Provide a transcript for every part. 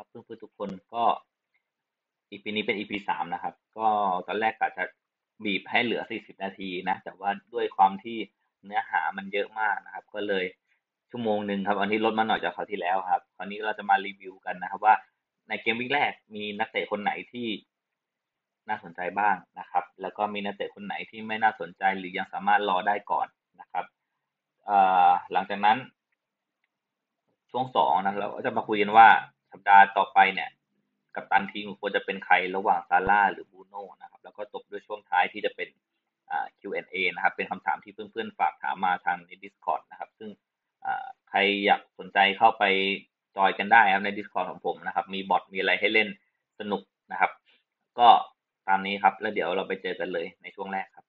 ครับเพื่อนๆทุกคนก็อีพีนี้เป็นอีพีสามนะครับ ก็ตอนแรกกะจะบีบให้เหลือสี่สิบนาทีนะ แต่ว่าด้วยความที่เนื้อหามันเยอะมากนะครับ ก็เลยชั่วโมงหนึ่งครับ อันนี้ลดมาหน่อยจากคราวที่แล้วครับ คราวนี้เราจะมารีวิวกันนะครับ ว่าในเกมวิ่งแรกมีนักเตะคนไหนที่น่าสนใจบ้างนะครับ แล้วก็มีนักเตะคนไหนที่ไม่น่าสนใจหรือยังสามารถรอได้ก่อนนะครับหลังจากนั้นช่วงสองนะเราก็จะมาคุยกันว่า สัปดาห์ต่อไปเนี่ยกับตันทีมควรจะเป็นใครระหว่างซาร่าหรือบูโน่นะครับแล้วก็จบด้วยช่วงท้ายที่จะเป็นอ่า Q&A นะครับ เป็นคำถามที่เพื่อนๆ ฝากถามมาทางใน Discord นะครับ ซึ่งใครอยากสนใจเข้าไปจอยกันได้ครับใน Discord ของผมนะครับ มีบอทมีอะไรให้เล่นสนุกนะครับ ก็ตามนี้ครับ แล้วเดี๋ยวเราไปเจอกันเลยในช่วงแรกครับ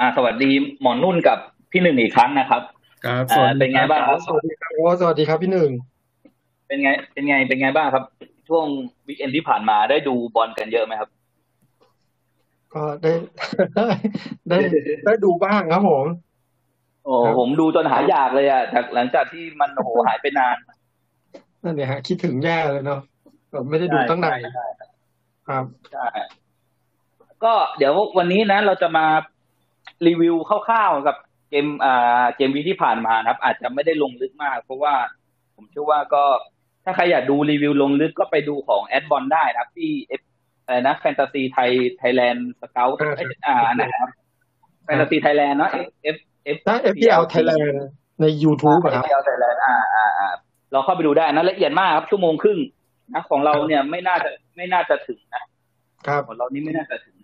อ่าสวัสดีหมอนุ่นกับพี่หนึ่งอีกครั้งนะครับครับเป็นไงบ้างครับสวัสดีครับสวัสดีครับพี่หนึ่งเป็นไง เป็นไงเป็นไงบ้างครับ ช่วงวิกเอนที่ผ่านมาได้ดูบอลกันเยอะไหมครับ ก็ได้ได้ได้ดูบ้างครับผมโอ้ผมดูจนหายอยากเลยอะจากหลังจากที่มันโอ้โหหายไปนานนั่นเนี่ยฮะคิดถึงแย่เลยเนาะแบบไม่ได้ดูตั้งนานครับใช่ก็เดี๋ยววันนี้นะ เราจะมา รีวิวคร่าวๆกับเกมอ่า game week ที่ผ่านมาครับ อาจจะไม่ได้ลงลึกมาก เพราะว่าผมเชื่อว่าก็ถ้าใครอยากดูรีวิวลงลึกก็ไปดูของแอดบอลได้นะครับ ที่เอฟอะไรนะแฟนตาซีไทยไทยแลนด์สเกลอ่านะครับแฟนตาซีไทยแลนด์เนาะเอฟเอฟถ้า FPL ไทยแลนด์ใน YouTube ครับเอฟพีเอลไทยแลนด์อ่าอ่าอ่าเราเข้าไปดูได้นะละเอียดมากครับชั่วโมงครึ่งนะของเราเนี่ยไม่น่าจะไม่น่าจะถึงนะครับของเรานี่ไม่น่าจะถึง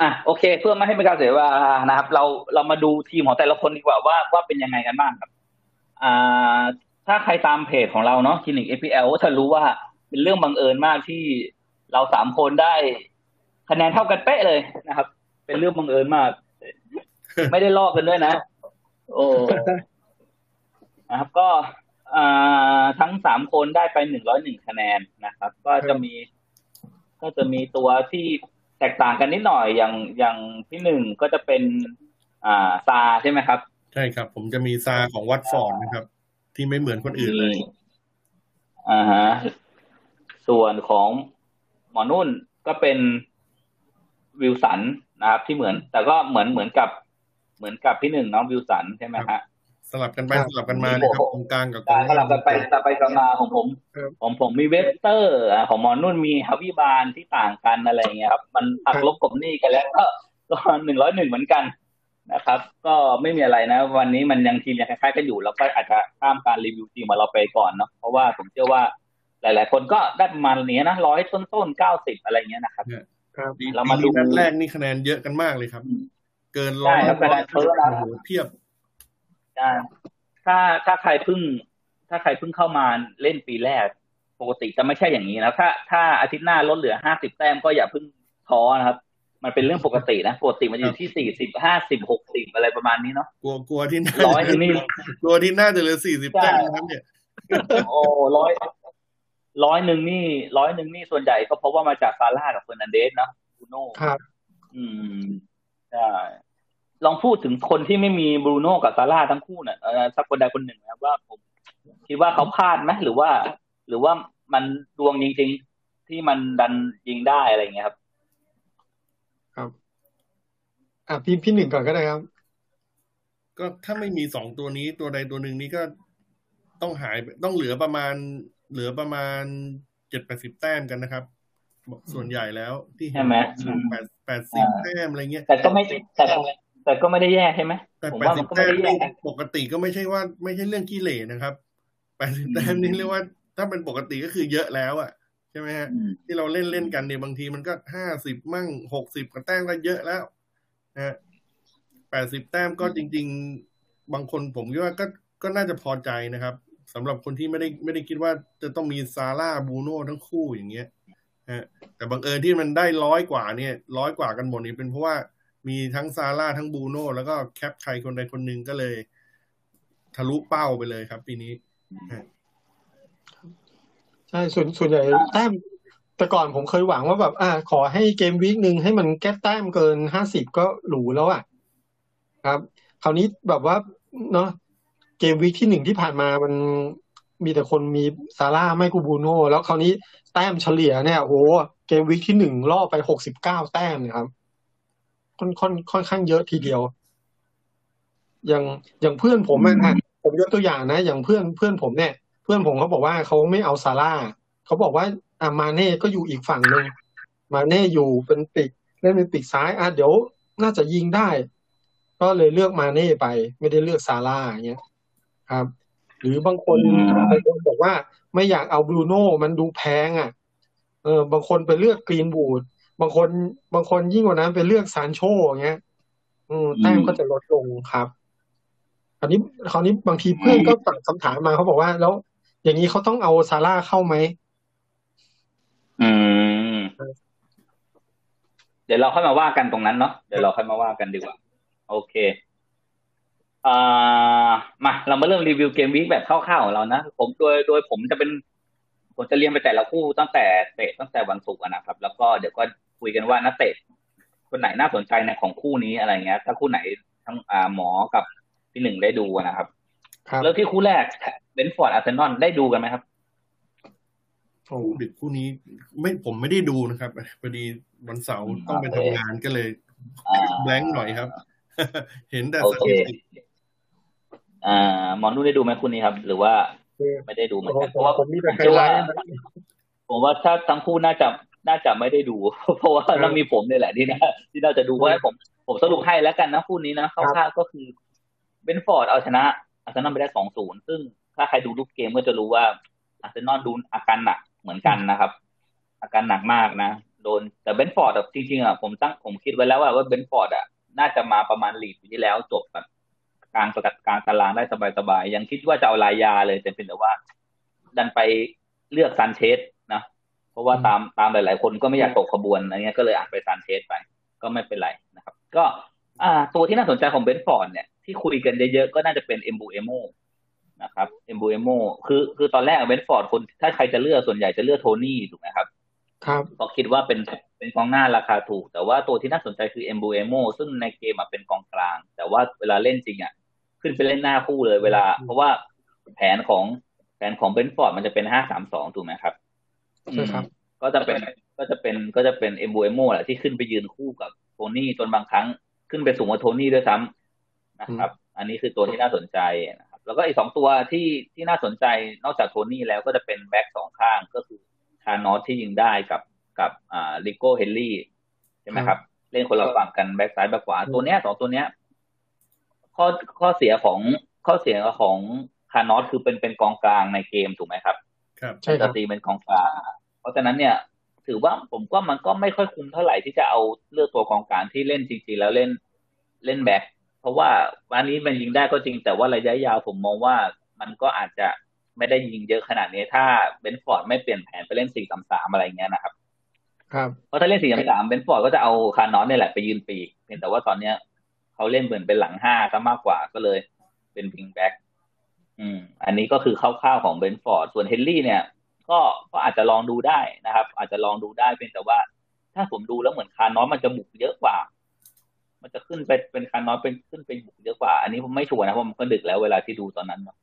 อะโอเค เพื่อไม่ให้เป็นการเสียเวลานะครับ เราเรามาดูทีมของแต่ละคนดีกว่าว่าว่าเป็นยังไงกันบ้างครับ อ่า ถ้าใครตามเพจของเราเนาะคลินิกเอพีเอลก็จะรู้ว่าเป็นเรื่องบังเอิญมากที่เราสามคนได้คะแนนเท่ากันเป๊ะเลยนะครับ เป็นเรื่องบังเอิญมาก ไม่ได้ลอกกันด้วยนะ โอ้นะครับ ก็อ่าทั้งสามคนได้ไปหนึ่งร้อยหนึ่งคะแนนนะครับ ก็จะมี ก็จะมีตัวที่ แตกต่างกันนิดหน่อยอย่างอย่างที่หนึ่งก็จะเป็นอ่าซาใช่ไหมครับ ใช่ครับ ผมจะมีซาของวัตฟอร์ดนะครับ ที่ไม่เหมือนคนอื่นเลยอ่าฮะส่วนของหมอนุ่นก็เป็นวิลสันนะครับ ที่เหมือน แต่ก็เหมือนเหมือนกับเหมือนกับพี่หนึ่งน้องวิลสันใช่ไหมฮะส ลับกันไปสลับกันมาเลยครับตรงกลางกับตรงสลับกันไปสลับไปสลับมาของผมของผมมีเวสเตอร์ของมอนุ่นมีฮาวิบานที่ต่างกันอะไรเงี้ยครับ มันหักลบกบหนี้กันแล้วก็ก็หนึ่งร้อยหนึ่งเหมือนกันนะครับ ก็ไม่มีอะไรนะ วันนี้มันยังทีมยังคล้ายๆกันอยู่แล้วก็อาจจะข้ามการรีวิวทีมมาเราไปก่อนเนาะเพราะว่าผมเชื่อว่าหลาย ๆ คนก็ได้ประมาณนี้นะร้อยต้นๆเก้าสิบอะไรเงี้ยนะครับเรามาดูนัดแรกนี่คะแนนเยอะกันมากเลยครับ เกินร้อยคะแนนเเพียบใช่ ถ้าถ้าใครเพิ่ง ถ้าใครเพิ่งเข้ามาเล่นปีแรก ปกติจะไม่ใช่อย่างนี้นะถ้าถ้าอาทิตย์หน้าลดเหลือห้าสิบแต้มก็อย่าเพิ่งท้อนะครับ มันเป็นเรื่องปกตินะปกติมันอยู่ที่สี่สิบห้าสิบหกสิบอะไรประมาณนี้เนาะกลัวกลัวที่ร้อยนี่กลัวที่หน้าจะเหลือสี่สิบแต้มนะครับเนี่ยโอ้ร้อยร้อยหนึ่งนี่ร้อยหนึ่งนี่ส่วนใหญ่ก็เพราะว่ามาจากซาร่ากับเฟอร์นันเดสนะบูโน่ครับ อืมใช่ ลองพูดถึงคนที่ไม่มีบรูโน่กับซาร่าทั้งคู่เนี่ยสักคนใดคนหนึ่งนะว่าผมคิดว่าเขาพลาดไหมหรือว่า หรือว่ามันดวงจริงๆ ที่มันดันยิงได้อะไรเงี้ยครับ ครับ อะพี่พี่หนึ่งก่อนก็ได้ครับ ก็ถ้าไม่มีสองตัวนี้ตัวใดตัวหนึ่งนี้ก็ต้องหายต้องเหลือประมาณ เหลือประมาณเจ็ดแปดสิบแต้มกันนะครับส่วนใหญ่แล้วที่เห็นไหมแปดแปดสิบแต้มอะไรเงี้ยแต่ก็ไม่แต่ แต่ก็ไม่ได้แย่ใช่ไหมแต่แปดสิบแต้มปกติก็ไม่ใช่ว่า ไม่ใช่เรื่องขี้เหร่นะครับแปดสิบแต้มนี่เรียกว่า ถ้าเป็นปกติก็คือเยอะแล้วอะใช่ไหมฮะที่เราเล่นเล่นกันเนี่ยบางทีมันก็ห้าสิบมั่งหกสิบแต้มก็เยอะแล้วนะแปดสิบแต้มก็จริง ๆ บางคนผมคิดว่าก็ก็น่าจะพอใจนะครับสำหรับคนที่ไม่ได้ไม่ได้คิดว่าจะต้องมีซาร่าบูโน่ทั้งคู่อย่างเงี้ยฮะแต่บังเอิญที่มันได้ร้อยกว่าเนี่ยร้อยกว่ากันหมดนี่เป็นเพราะว่า มีทั้งซาร่าทั้งบูโน่แล้วก็แคปใครคนใดคนหนึ่งก็เลย ทะลุเป้าไปเลยครับ ปีนี้ใช่ส่วนส่วนใหญ่แต้มแต่ก่อนผมเคยหวังว่าแบบ อ่า ขอให้เกมวีคหนึ่งให้มันแก้แต้มเกินห้าสิบก็หรูแล้วอะ ครับ คราวนี้แบบว่าเนาะเกมวีคที่หนึ่งที่ผ่านมามันมีแต่คนมีซาร่าไม่กูบูโน่แล้วคราวนี้แต้มเฉลี่ยเนี่ยโหเกมวีคที่หนึ่งล่อไปหกสิบเก้าแต้มนี่ยครับ ค่อนค่อนค่อนข้างเยอะทีเดียว อย่างอย่างเพื่อนผมอะผมยกตัวอย่างนะ อย่างเพื่อนเพื่อนผมเนี่ย เพื่อนผมเขาบอกว่าเขาไม่เอาซาร่าเขาบอกว่าอามาเน่ก็อยู่อีกฝั่งหนึ่งมาเน่อยู่เป็นปีกเล่นเป็นปีกซ้ายอะเดี๋ยวน่าจะยิงได้ ก็เลยเลือกมาเน่ไป ไม่ได้เลือกซาร่าอย่างเงี้ยครับ หรือบางคนบางคนบอกว่าไม่อยากเอาบรูโน่มันดูแพงอะเออบางคนไปเลือกกรีนบูด บางคนบางคนยิ่งกว่านั้นไปเลือกซานโชอย่างเงี้ยอืมแต้มก็จะลดลงครับคราวนี้คราวนี้บางทีเพื่อนก็ตั้งคำถามมาเขาบอกว่า แล้ว อย่างนี้เขาต้องเอาซาร่าเข้าไหมอืมเดี๋ยวเราค่อยมาว่ากันตรงนั้นเนาะเดี๋ยวเราค่อยมาว่ากันดีกว่า โอเคอ่ามาเรามาเริ่มรีวิวเกมวีคแบบคร่าวๆของเรานะผมโดยโดยผมจะเป็นผมจะเรียงไปแต่ละคู่ตั้งแต่เตะตั้งแต่วันศุกร์นะครับ แล้วก็เดี๋ยวก็ คุยกันว่านักเตะคนไหนน่าสนใจในของคู่นี้อะไรเงี้ย ถ้าคู่ไหนทั้งอ่าหมอกับพี่หนึ่งได้ดูนะครับครับแล้วที่คู่แรกเบนฟอร์ดอาร์เซนอลได้ดูกันไหมครับโอ้ดึกคู่นี้ไม่ผมไม่ได้ดูนะครับพอดีวันเสาร์ต้องไปทำงานก็เลยอ่าแบงค์หน่อยครับ เห็นแต่โอสเคถิติอ่าหมอนุ่นได้ดูไหมคู่นี้ครับ หรือว่าไม่ได้ดูเหมือนกันเพราะว่าผมมีแต่ผมไฮเชื่อไลว่าท์นะผมว่าถ้าทั้งคู่น่าจะ น่าจะไม่ได้ดู เพราะว่าต้องมีผมเนี่ยแหละที่น่าที่น่าจะดูเพราะฉะนั้นผมผมสรุปให้แล้วกันนะคู่นี้นะคร่าวๆก็คือเบรนท์ฟอร์ดเอาชนะอาร์เซนอลไปได้สองศูนย์ซึ่งถ้าใครดูรูปเกมก็จะรู้ว่าอาร์เซนอลดูอาการหนักเหมือนกันนะครับ อาการหนักมากนะโดนแต่เบรนท์ฟอร์ดอะจริงๆอะผมตั้งผมคิดไว้แล้วว่าว่าเบรนท์ฟอร์ดอะน่าจะมาประมาณลีดส์ปีที่แล้วจบแบบกลางประกาศกลางตารางได้สบายๆยังคิดว่าจะเอารายาเลยแต่เป็นแต่ว่า ดันไปเลือกซานเชสนะ เพราะว่าตามตามหลาย ๆ คนก็ไม่อยากตกขบวนอะไรเงี้ยก็เลยอ่ะไปซานเชสไป ก็ไม่เป็นไรนะครับ ก็ อ่า ตัวที่น่าสนใจของเบรนท์ฟอร์ดเนี่ยที่คุยกันเยอะๆก็น่าจะเป็นเอมบูเอโมนะครับเอมบูเอโมคือคือตอนแรกเบรนท์ฟอร์ดคนถ้าใครจะเลือกส่วนใหญ่จะเลือกโทนี่ถูกไหมครับ ครับก็คิดว่าเป็นเป็นกองหน้าราคาถูก แต่ว่าตัวที่น่าสนใจคือเอมบูเอโมซึ่งในเกมอะเป็นกองกลาง แต่ว่าเวลาเล่นจริงอะขึ้นไปเล่นหน้าคู่เลยเวลา เพราะว่าแผนของแผนของเบรนท์ฟอร์ดมันจะเป็นห้าสามสองถูกไหมครับใช่ ครับก็จะเป็นก็จะเป็นก็จะเป็นเอมบูเอโมแหละที่ขึ้นไปยืนคู่กับโทนี่จนบางครั้งขึ้นไปสูงกว่าโทนี่ด้วยซ้ำนะครับ อันนี้คือตัวที่น่าสนใจนะครับ แล้วก็อีกสองตัวที่ที่น่าสนใจนอกจากโทนี่แล้วก็จะเป็นแบ็กสองข้างก็คือคาร์นอสที่ยิงได้กับกับอ่าริโก้เฮนรี่ใช่ไหมครับ เล่นคนละฝั่งกันแบ็กซ้ายแบ็กขวาตัวเนี้ยสองตัวเนี้ย ข้อข้อเสียของข้อเสียของคาร์นอสคือเป็นเป็นกองกลางในเกมถูกไหมครับครับ ใช่คจะรับตีเป็นกองกลางเพราะฉะนั้นเนี่ยถือว่าผมก็มันก็ไม่ค่อยคุ้มเท่าไหร่ที่จะเอาเลือกตัวกองกลางที่เล่นจริงๆแล้วเล่นเล่นแบ็คเพราะว่าวันนี้มันยิงได้ก็จริงแต่ว่าระยะยาวผมมองว่ามันก็อาจจะไม่ได้ยิงเยอะขนาดนี้ ถ้าเบรนท์ฟอร์ดไม่เปลี่ยนแผนไปเล่นสี่สามสามอะไรเงี้ยนะครับ ครับเพราะถ้าเล่นสี่สามสามเบรนท์ฟอร์ดก็จะเอาคานอสเนี่ยแหละไปยืนปีกเพียงแต่ว่าตอนเนี้ยเขาเล่นเหมือนเป็นหลังห้าซะมากกว่าก็เลยเป็น wing back อืม อันนี้ก็คือคร่าวๆของเบรนท์ฟอร์ด ส่วนเฮนรี่เนี่ย ก็ก็อาจจะลองดูได้นะครับ อาจจะลองดูได้เพียงแต่ว่า ถ้าผมดูแล้วเหมือนคาร์นอนมันจะบุกเยอะกว่า มันจะขึ้นไปเป็นคาร์นอนเป็นขึ้นไปบุกเยอะกว่า อันนี้ผมไม่ชัวร์นะเพราะมันก็ดึกแล้วเวลาที่ดูตอนนั้นเนาะ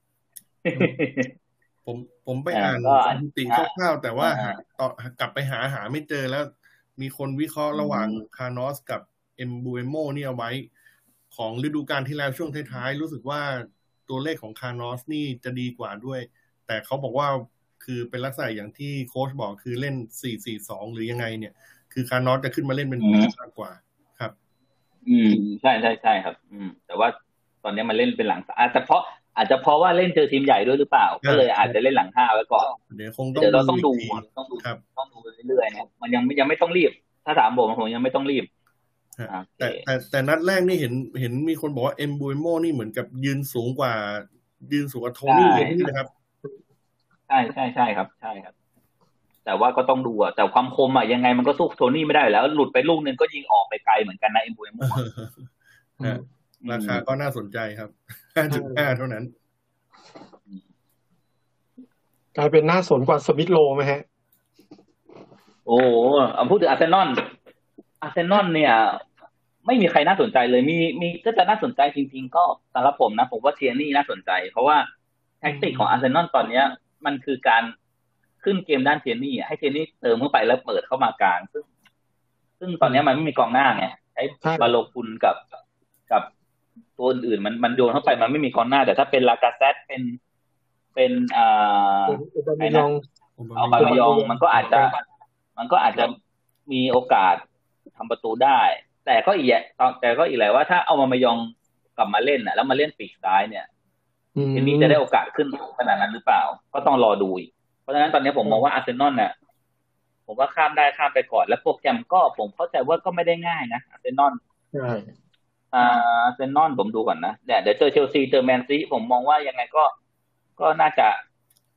ผมผมไปอ่าอ่านก็สถิติคร่าวๆแต่ว่าอ่าหาต่อกลับไปหาหาไม่เจอแล้ว มีคนวิเคราะห์ระหว่างคาร์นอสกับเอ็มบูเอโมนี่เอาไว้ ของฤดูกาลที่แล้วช่วงท้ายๆ รู้สึกว่า ตัวเลขของคาร์นอสนี่จะดีกว่าด้วย แต่เขาบอกว่าคือเป็นลักษณะอย่างที่โค้ชบอกคือเล่น 4-4-2 หรือยังไงเนี่ย คือคาร์นอสจะขึ้นมาเล่นเป็นปีกมากกว่าครับ อืมใช่ใช่ใช่ครับ อืม แต่ว่าตอนนี้มันเล่นเป็นหลังอาจจะเพราะอาจจะเพราะว่าเล่นเจอทีมใหญ่ด้วยหรือเปล่า ก็เลยอาจจะเล่นหลังห้าไว้ก่อน เดี๋ยวคงต้องเดี๋ยวเราต้องดูกทีต้องดูครับต้องดูเรื่อยๆนะมันยังยังไม่ต้องรีบ ถ้าถามผมผมยังไม่ต้องรีบฮะโอเค แต่แต่แต่นัดแรกนี่เห็นเห็นมีคนบอกว่าเอ็มบูเอโมนี่เหมือนกับยืนสูงกว่า ยืนสูงกว่าโทนี่เลยนี่นะครับ ใช่ใช่ใช่ครับ ใช่ครับ แต่ว่าก็ต้องดูอะแต่ความคมอะยังไงมันก็สู้โทนี่ไม่ได้อยู่แล้ว หลุดไปลูกหนึ่งก็ยิงออกไปไกลเหมือนกันนะเอ็มบูเอโมฮะราคาก็น่าสนใจครับ 5.5 เท่านั้น กลายเป็นน่าสนกว่าสมิธโรว์ไหมฮะ โอ้เอาพูดถึงอาร์เซนอล อาร์เซนอลเนี่ย ไม่มีใครน่าสนใจเลย มีมีก็จะน่าสนใจจริง ๆ ก็สำหรับผมนะ ผมว่าเทียร์นีย์น่าสนใจ เพราะว่าแท็กติกของอาร์เซนอลตอนเนี้ย มันคือการขึ้นเกมด้านเทียร์นีย์ให้เทียร์นีย์เติมเข้าไปแล้วเปิดเข้ามากลางซึ่งซึ่งตอนนี้มันไม่มีกองหน้าไงใช้บาโลกุลกับกับตัวอื่นๆมันมันโยนเข้าไปมันไม่มีกองหน้า แต่ถ้าเป็นลากาเซตเป็นเป็นอ่าไอ้นะเอาบามายองมันก็อาจจะ มันก็อาจจะมีโอกาส ทำประตูได้ แต่ก็อีกแต่ก็อีกแหละว่าถ้าเอามามายองกลับมาเล่นน่ะ แล้วมาเล่นปีกซ้ายเนี่ยทีนี้จะได้โอกาสขึ้นขนาดนั้นหรือเปล่า ก็ต้องรอดูอีกเพราะฉะนั้นตอนนี้ผมมองว่าอาร์เซนอลเนี่ยผมว่าข้ามได้ข้ามไปก่อน แล้วโปรแกรมก็ผมเข้าใจว่าก็ไม่ได้ง่ายนะอาร์เซนอลใช่อ่าอาร์เซนอลผมดูก่อนนะเดี๋ยวเจอเชลซีเจอแมนซิผมมองว่ายังไงก็ก็น่าจะ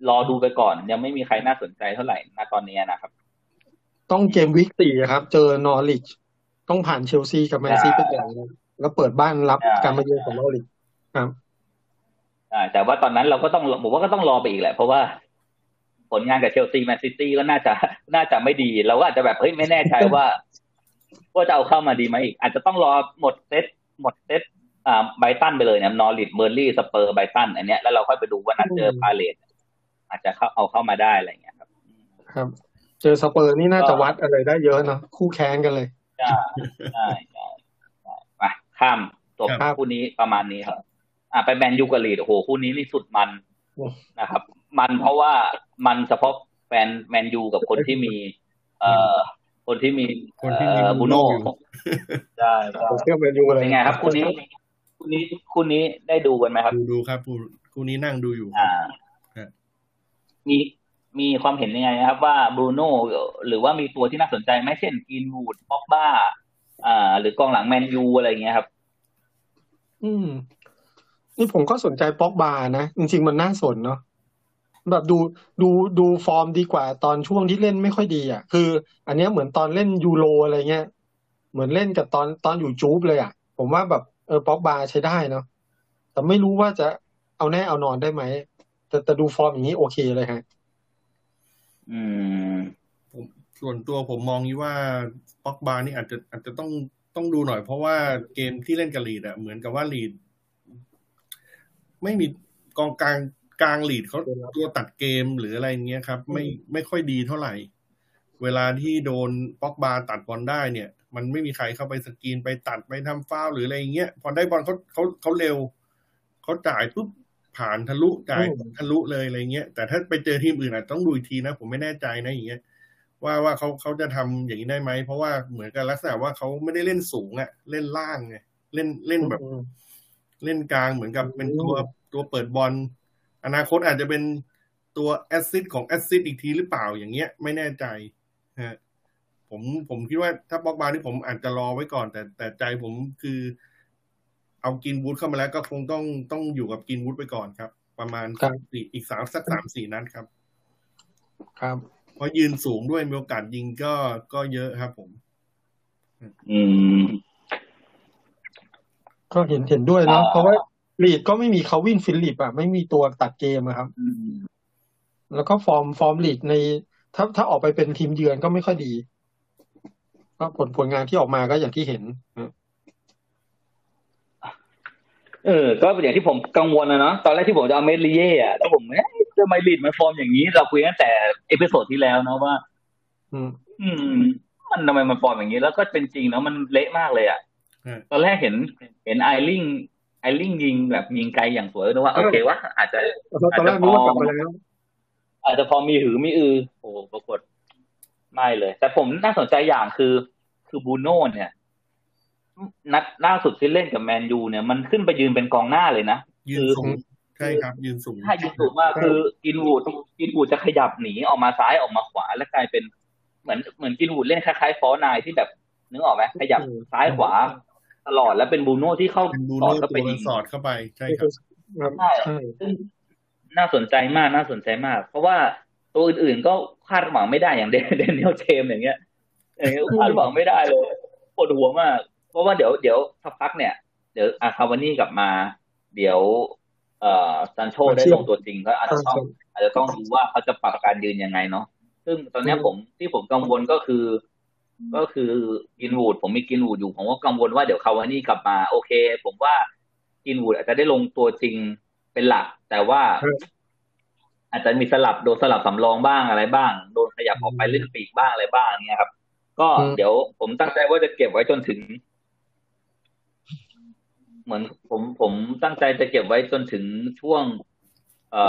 รอดูไปก่อน ยังไม่มีใครน่าสนใจเท่าไหร่ณตอนนี้นะครับ ต้อง game week สี่ครับ เจอนอริชต้องผ่านเชลซีกับแมนซิไปก่อนแล้วเปิดบ้านรับการมาเยือนของนอริชครับอ่าแต่ว่าตอนนั้นเราก็ต้องผมว่าก็ต้องรอไปอีกแหละ เพราะว่าผลงานกับเชลซีแมนซิตี้ก็น่าจะน่าจะไม่ดี เราก็อาจจะแบบเฮ้ยไม่แน่ใจว่าว่าจะเอาเข้ามาดีไหมอีก อาจจะต้องรอหมดเซตหมดเซตอ่าไบรท์ตันไปเลยเนี่ยนอริชเบิร์นลีย์สเปอร์ไบรท์ตันอันเนี้ยแล้วเราค่อยไปดูว่านัดเจอพาเลซอาจจะเข้าเอาเข้ามาได้อะไรเงี้ยครับ ครับ เจอสเปอร์นี่น่าจะวัดอะไรได้เยอะเนาะคู่แข่งกันเลยใช่ใช่ใช่ไปข้ามจบคู่นี้ประมาณนี้ครับ อ่าไปแมนยูกับลีดโอ้โหคู่นี้นี่สุดมันนะครับ มันเพราะว่ามันเฉพาะแฟนแมนยูกับคนที่มี เอ่อคนที่มีคนที่มีบูโน่ใช่ผมเชื่อแมนยูอะไรเป็นไงครับคู่นี้คู่นี้คู่นี้ได้ดูกันไหมครับ ดูดูครับคู่นี้นั่งดูอยู่อ่ามี มีความเห็นยังไงครับ ว่าบรูโน่หรือว่ามีตัวที่น่าสนใจไหมเช่นกินวูดบ็อกบ้าอ่า หรือกองหลังแมนยูอะไรเงี้ยครับ อืม นี่ผมก็สนใจป็อกบานะ จริง ๆ มันน่าสนเนาะแบบดูดูดูฟอร์มดีกว่าตอนช่วงที่เล่นไม่ค่อยดีอะ คือ อันเนี้ยเหมือนตอนเล่นยูโรอะไรเงี้ยเหมือนเล่นกับตอนตอนอยู่จูบเลยอะ ผมว่าแบบเออป็อกบาใช้ได้เนาะแต่ไม่รู้ว่าจะเอาแน่เอานอนได้ไหมแต่แต่ดูฟอร์มอย่างนี้โอเคเลยฮะ อืมส่วนตัวผมมองนี้ว่าป็อกบานี่อาจจะอาจจะต้องต้องดูหน่อยเพราะว่าเกมที่เล่นกับลีดอะเหมือนกับว่าลีด ไม่มีกองกลางกลางลีดเขาตัวตัดเกมหรืออะไรเงี้ยครับ ไม่ไม่ค่อยดีเท่าไหร่ เวลาที่โดนป็อกบาตัดบอลได้เนี่ย มันไม่มีใครเข้าไปสกรีนไปตัดไปทำฟาวล์หรืออะไรเงี้ยพอได้บอลเขาเขาเขาเร็วเขาจ่ายปุ๊บ ผ่านทะลุจ่ายทะลุเลยอะไรเงี้ยแต่ถ้าไปเจอทีมอื่นอาจต้องดูอีกทีนะผมไม่แน่ใจนะอย่างเงี้ยว่าว่าเขาเขาจะทำอย่างนี้ได้ไหม เพราะว่าเหมือนกับลักษณะว่าเขาไม่ได้เล่นสูงอะเล่นล่างไงเล่นเล่นแบบ เล่นกลางเหมือนกับเป็นตัวตัวเปิดบอล อนาคตอาจจะเป็นตัวแอซิดของแอซิดอีกทีหรือเปล่าอย่างเงี้ย ไม่แน่ใจฮะผมผมคิดว่าถ้าบอกบาที่ผมอาจจะรอไว้ก่อน แต่แต่ใจผมคือ เอากรีนวูดเข้ามาแล้วก็คงต้องต้องอยู่กับกรีนวูดไปก่อนครับ ประมาณสี่อีกสามสักสามสี่นัดครับ ครับเพราะยืนสูงด้วยมีโอกาสยิงก็ก็เยอะครับผม อืม ก็เห็นเห็นด้วยเนาะเพราะว่าลีดก็ไม่มีคาลวินฟิลลิปส์อะไม่มีตัวตัดเกมครับ แล้วก็ฟอร์มฟอร์มลีดใน ถ้าถ้าออกไปเป็นทีมเยือนก็ไม่ค่อยดีก็ผลผลงานที่ออกมาก็อย่างที่เห็น เออ ก็อย่างที่ผมกังวลนะเนาะ ตอนแรกที่ผมจะเอาเมสลิเย่อะแล้วผมเอ๊ะทำไมลีดมันฟอร์มอย่างนี้ เราคุยตั้งแต่ episode ที่แล้วเนาะว่า อืมอืมมันทำไมมันฟอร์มอย่างนี้ แล้วก็เป็นจริงเนาะ มันเละมากเลยอะตอนแรกเห็น เห็นไอลิ่งไอลิ่งยิงแบบยิงไกลอย่างสวยนึกว่าโอเควะอาจจะอาจจะพออาจจะพอมีหือมีอือ โอ้ปรากฏไม่เลย แต่ผมน่าสนใจอย่างคือ คือบูโน่เนี่ย นัดล่าสุดที่เล่นกับแมนยูเนี่ยมันขึ้นไปยืนเป็นกองหน้าเลยนะยืนสูงใช่ครับ ยืนสูงใช่ยืนสูงมากคือกินวูดกินวูดจะขยับหนีออกมาซ้ายออกมาขวา แล้วกลายเป็นเหมือนเหมือนกินวูดเล่นคล้ายๆฟอนายที่แบบนึกออกไหมขยับซ้ายขวา ตลอดแล้วเป็นบูโน่ที่เข้าสอดเข้าไปยิงสอดเข้าไปใช่ครับใช่ซึ่งน่าสนใจมากน่าสนใจมาก เพราะว่าตัวอื่นๆก็คาดหวังไม่ได้อย่างแดเนียลเจมส์อย่างเงี้ยอย่างเงี้ยคาดหวังไม่ได้เลยปวดหัวมาก เพราะว่าเดี๋ยวเดี๋ยวสักพักเนี่ยเดี๋ยวอ่าคาวานี่กลับมา เดี๋ยว เอ่อซันโชได้ลงตัวจริงก็อาจจะต้องอาจจะต้องดูว่าเขาจะปรับการยืนยังไงเนาะซึ่งตอนนี้ผมที่ผมกังวลก็คือ ก็คือกรีนวูดผมมีกรีนวูดอยู่ผมก็กังวลว่าเดี๋ยวคาวานี่กลับมา โอเค ผมว่ากินวูดอาจจะได้ลงตัวจริงเป็นหลัก แต่ว่าอาจจะมีสลับโดนสลับสำรองบ้างอะไรบ้าง โดนขยับออกไปเล่นปีกบ้างอะไรบ้างเนี่ยครับ ก็เดี๋ยวผมตั้งใจว่าจะเก็บไว้จนถึง เหมือนผมผมตั้งใจจะเก็บไว้จนถึงช่วง เอ่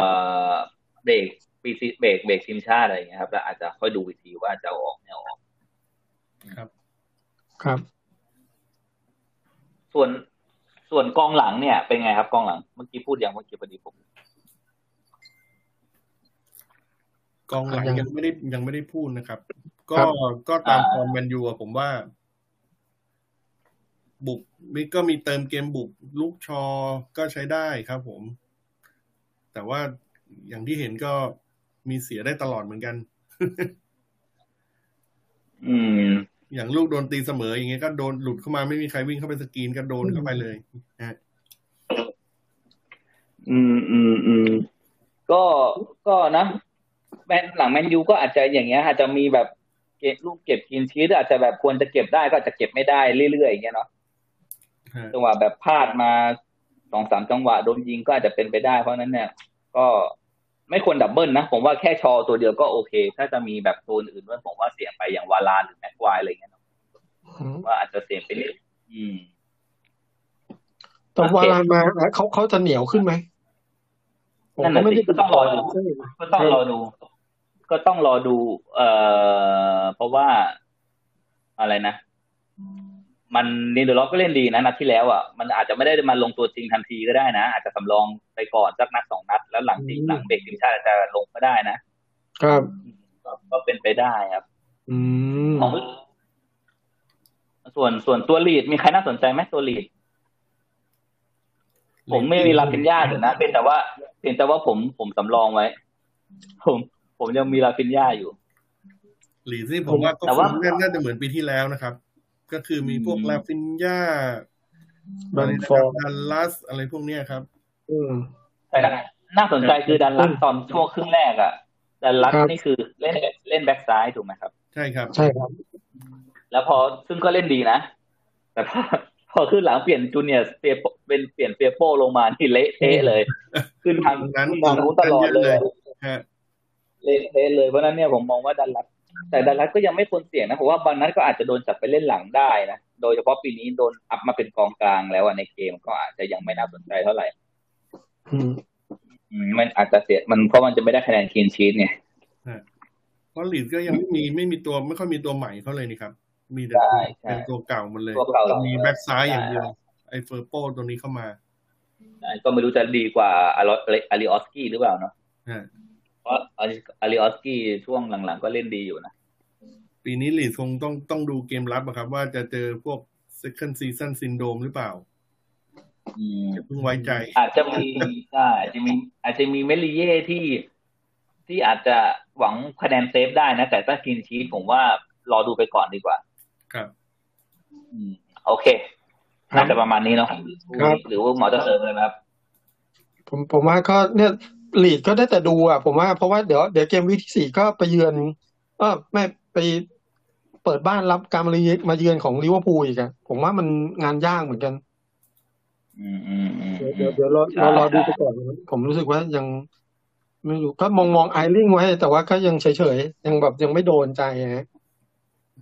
อเบรกปีซีเบรกเบรกทีมชาติอะไรอย่างเงี้ยครับ แล้วอาจจะค่อยดูวิธีว่าจะออกไม่ออกครับ ครับ ส่วนส่วนกองหลังเนี่ย เป็นไงครับกองหลัง เมื่อกี้พูดอย่างเมื่อกี้พอดีผมกองหลังยังไม่ได้ยังไม่ได้พูดนะครับ ก็ก็ตามฟอร์มแมนยูผมว่า บุกมีก็มีเติมเกมบุกลูกชอก็ใช้ได้ครับผม แต่ว่าอย่างที่เห็นก็มีเสียได้ตลอดเหมือนกัน อืม อย่างลูกโดนตีเสมออย่างเงี้ยก็โดนหลุดเข้ามาไม่มีใครวิ่งเข้าไปสกรีนก็โดนเข้าไปเลยนะอืมอืมอืมก็ก็นะแมนหลังแมนยูก็อาจจะอย่างเงี้ยอาจจะมีแบบเก็บลูกเก็บกินชีสอาจจะแบบควรจะเก็บได้ก็อาจจะเก็บไม่ได้เรื่อยๆอย่างเงี้ยเนาะ จังหวะแบบพลาดมาสองสามจังหวะโดนยิงก็อาจจะเป็นไปได้เพราะนั้นเนี่ย ก็ไม่ควรดับเบิลนะ ผมว่าแค่ชอตัวเดียวก็โอเค ถ้าจะมีแบบตัวอื่นด้วยผมว่าเสี่ยงไปอย่างวาลานหรือแม็กควายอะไรเงี้ยว่าอาจจะเสี่ยงไปนิดอืมแต่วาลานมาเขาเขาจะเหนียวขึ้นไหมนั่นแหละสิก็ต้องรอดูก็ต้องรอดู ก็ต้องรอดู เอ่อเพราะว่าอะไรนะ มันนินเดอร์ล็อกก็เล่นดีนะนัดที่แล้วอะมันอาจจะไม่ได้มาลงตัวจริงทันทีก็ได้นะ อาจจะสำรองไปก่อนสักนัดสองนัด แล้วหลังจริงหลังเบรกทีมชาติอาจจะลงก็ได้นะ ครับก็เป็นไปได้ครับ อืมของส่วนส่วนตัวลีดมีใครน่าสนใจไหมตัวลีดผมไม่มีราฟินญาอยู่นะเป็นแต่ว่าเป็นแต่ว่าผมผมสำรองไว้ ผม ผมยังมีราฟินญาอยู่ลีดส์นี่ผมว่าก็คงน่าจะเหมือนปีที่แล้วนะครับ ก็คือมีพวกราฟินญาแบมฟอร์ดดัลลัสอะไรพวกเนี้ยครับ อืมแต่น่าสนใจคือดัลลัสตอนช่วงครึ่งแรกอะดัลลัสครับนี่คือเล่นเล่นแบ็กซ้ายถูกไหมครับ ใช่ครับ ใช่ครับ แล้วพอซึ่งก็เล่นดีนะ แต่พอพอขึ้นหลังเปลี่ยนจูเนียร์เฟียร์โปเป็นเปลี่ยนเฟียร์โป้ลงมาที่เละเทะเลย ขึ้นทางนั้นทางนู้นตลอดเลยฮะเละเทะเลยเพราะฉะนั้นเนี่ยผมมองว่าดันลัส แต่ดันลัสก็ยังไม่ควรเสี่ยงนะผมว่าบางนัดก็อาจจะโดนจับไปเล่นหลังได้นะโดยเฉพาะปีนี้โดนอัพมาเป็นกองกลางแล้วอะในเกมก็อาจจะยังไม่น่าสนใจเท่าไหร่อืมอืมมันอาจจะเสียมันเพราะมันจะไม่ได้คะแนนคีนชีสเนี่ยเพราะลีดก็ยังไม่มีไม่มีตัวไม่ค่อยมีตัวใหม่เขาเลยนี่ครับ มีแต่ใช่ใช่เป็นตัวเก่าหมดเลยตัวเก่ามีแบ็กซ้ายอย่างเดียวไอ้เฟอร์โป้ตัวนี้เข้ามาก็ไม่รู้จะดีกว่าอาริอาริออสกี้หรือเปล่าเนาะฮะ เพราะอาริอาริออสกี้ช่วงหลังๆ ก็เล่นดีอยู่นะ ปีนี้ลีดคงต้องต้องดูเกมรับอะครับ ว่าจะเจอพวก second season syndrome หรือเปล่าอืมอย่าเพิ่งไว้ใจ อาจจะมีใช่อาจจะมี อาจจะมีเมลิเย่ที่ที่อาจจะหวังคะแนนเซฟได้นะ แต่ถ้ากินชีสผมว่ารอดูไปก่อนดีกว่า ครับอืมโอเคน่าจะประมาณนี้เนาะครับหรือว่าหมอจะเสริมเลยไหมครับ ผมผมว่าก็เนี่ย ลีดก็ได้แต่ดูอะผมว่าเพราะว่าเดี๋ยวเดี๋ยว gameweek ที่สี่ก็ไปเยือน เออไม่ไปเปิดบ้านรับการมาเยือนมาเยือนของลิเวอร์พูลอีกอะผมว่ามันงานยากเหมือนกันอืมอืมอืมเดี๋ยวเดี๋ยวเดี๋ยวรอรอรอดูไปก่อนนะครับผมรู้สึกว่ายังไม่รู้ก็มองมองไอลิ่งไว้ แต่ว่าก็ยังเฉยเฉยๆยังแบบยังไม่โดนใจฮะ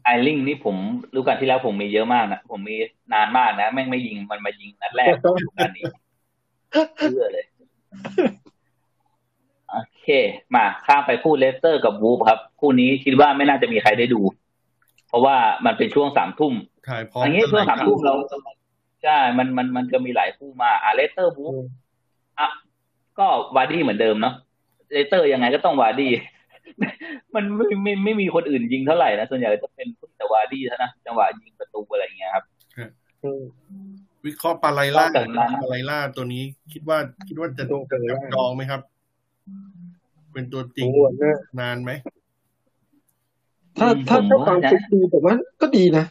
ไอลิ่งนี่ผมรู้กันที่แล้วผมมีเยอะมากนะผมมีนานมากนะ แม่งไม่ยิงมันมายิงนัดแรกฤดูกาลนี้เชื่อเลยโอ เค มาข้ามไปคู่เลสเตอร์กับวูฟครับ คู่นี้คิดว่าไม่น่าจะมีใครได้ดู เพราะว่ามันเป็นช่วงสามทุ่มถ่ายพร้อมอันนี้ช่วงกัสามทุ่มเราใช่ มันมันมันจะมีหลายคู่มาอะเลสเตอร์วูฟอะก็วาร์ดี้เหมือนเดิมเนาะเลสเตอร์ยังไงก็ต้องวาร์ดี้มันไม่ไม่ไม่มีคนอื่นยิงเท่าไหร่นะส่วนใหญ่จะเป็นแต่วาร์ดี้เท่านะจังหวะยิงประตูอะไรอย่างเงี้ยครับอืมวิเคราะห์ปาไลล่านอกจากนั้นปาไลล่าตัวนี้คิดว่าคิดว่าจะตัวเกินจับจองไหมครับ เป็นตัวจริงโอ้โหเนี่ยนานไหม ถ้าอืมถ้าผมถ้าว่าฟังนะฟุตดีผมว่าก็ดีนะ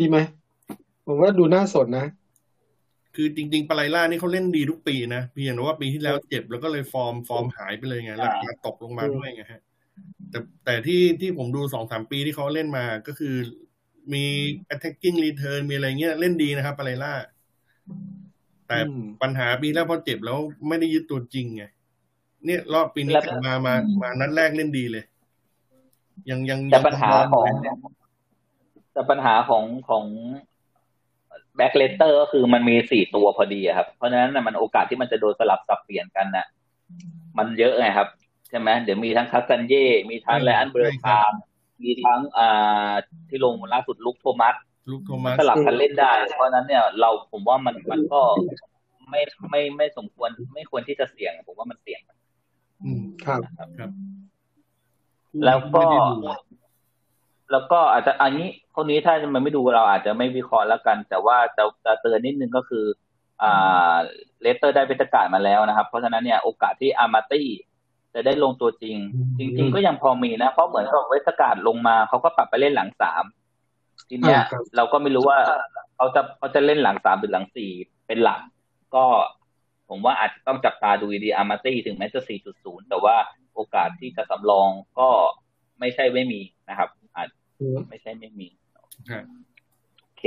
ดีไหม ผมว่าดูน่าสนนะ คือจริง ๆปาไลล่านี่เขาเล่นดีทุกปีนะเพียงแต่ว่าปีที่แล้วเจ็บแล้วก็เลยฟอร์มฟอร์มหายไปเลยไงราคาตกลงมาด้วยไงฮะ แต่แต่ที่ที่ผมดูสองสามปีที่เขาเล่นมาก็คือมี attacking return มีอะไรเงี้ยเล่นดีนะครับเปไรร่าแต่ปัญหาปีแล้วพอเจ็บแล้วไม่ได้ยึดตัวจริงไง เนี่ยรอบปีนี้กลับมามามานัดแรกเล่นดีเลย ยังยังแต่ปัญหาของแต่ปัญหาของของแบ็กเลสเตอร์ก็คือมันมีสี่ตัวพอดีครับ เพราะฉะนั้นมันโอกาสที่มันจะโดนสลับสับเปลี่ยนกันน่ะ มันเยอะไงครับใช่ไหมเดี๋ยวมีทั้งคาสตานเย่ มีทั้งไรอันเบอร์ทรานด์มีทั้งอ่าที่ลงล่าสุดลุกโทมัสลุกโทมัสสลับกันเล่นได้ เพราะนั้นเนี่ยเราผมว่ามันมันก็ไม่ไม่ไม่สมควรไม่ควรที่จะเสี่ยง ผมว่ามันเสี่ยง อืมครับครับ แล้วก็ แล้วก็อาจจะอันนี้คนนี้ถ้ามันไม่ดูเราอาจจะไม่วิเคราะห์แล้วกัน แต่ว่าจะจะเตือนนิดนึงก็คือ อ่าเลสเตอร์ได้เวสเตอร์การ์ดมาแล้วนะครับ เพราะฉะนั้นเนี่ยโอกาสที่อาร์มาตี้จะได้ลงตัวจริง จริง ๆ ก็ยังพอมีนะ เพราะเหมือนกับเวสเตอร์การ์ดลงมาเขาก็ปรับไปเล่นหลังสามทีเนี้ยเราก็ไม่รู้ว่าเขาจะเขาจะเล่นหลังสามหรือหลังสี่เป็นหลัก ก็ ผมว่าอาจจะต้องจับตาดูดีอาร์มาตี้ถึงแม้จะสี่จุดศูนย์แต่ว่าโอกาสที่จะสำรองก็ไม่ใช่ไม่มีนะครับ อาจไม่ใช่ไม่มีโอเค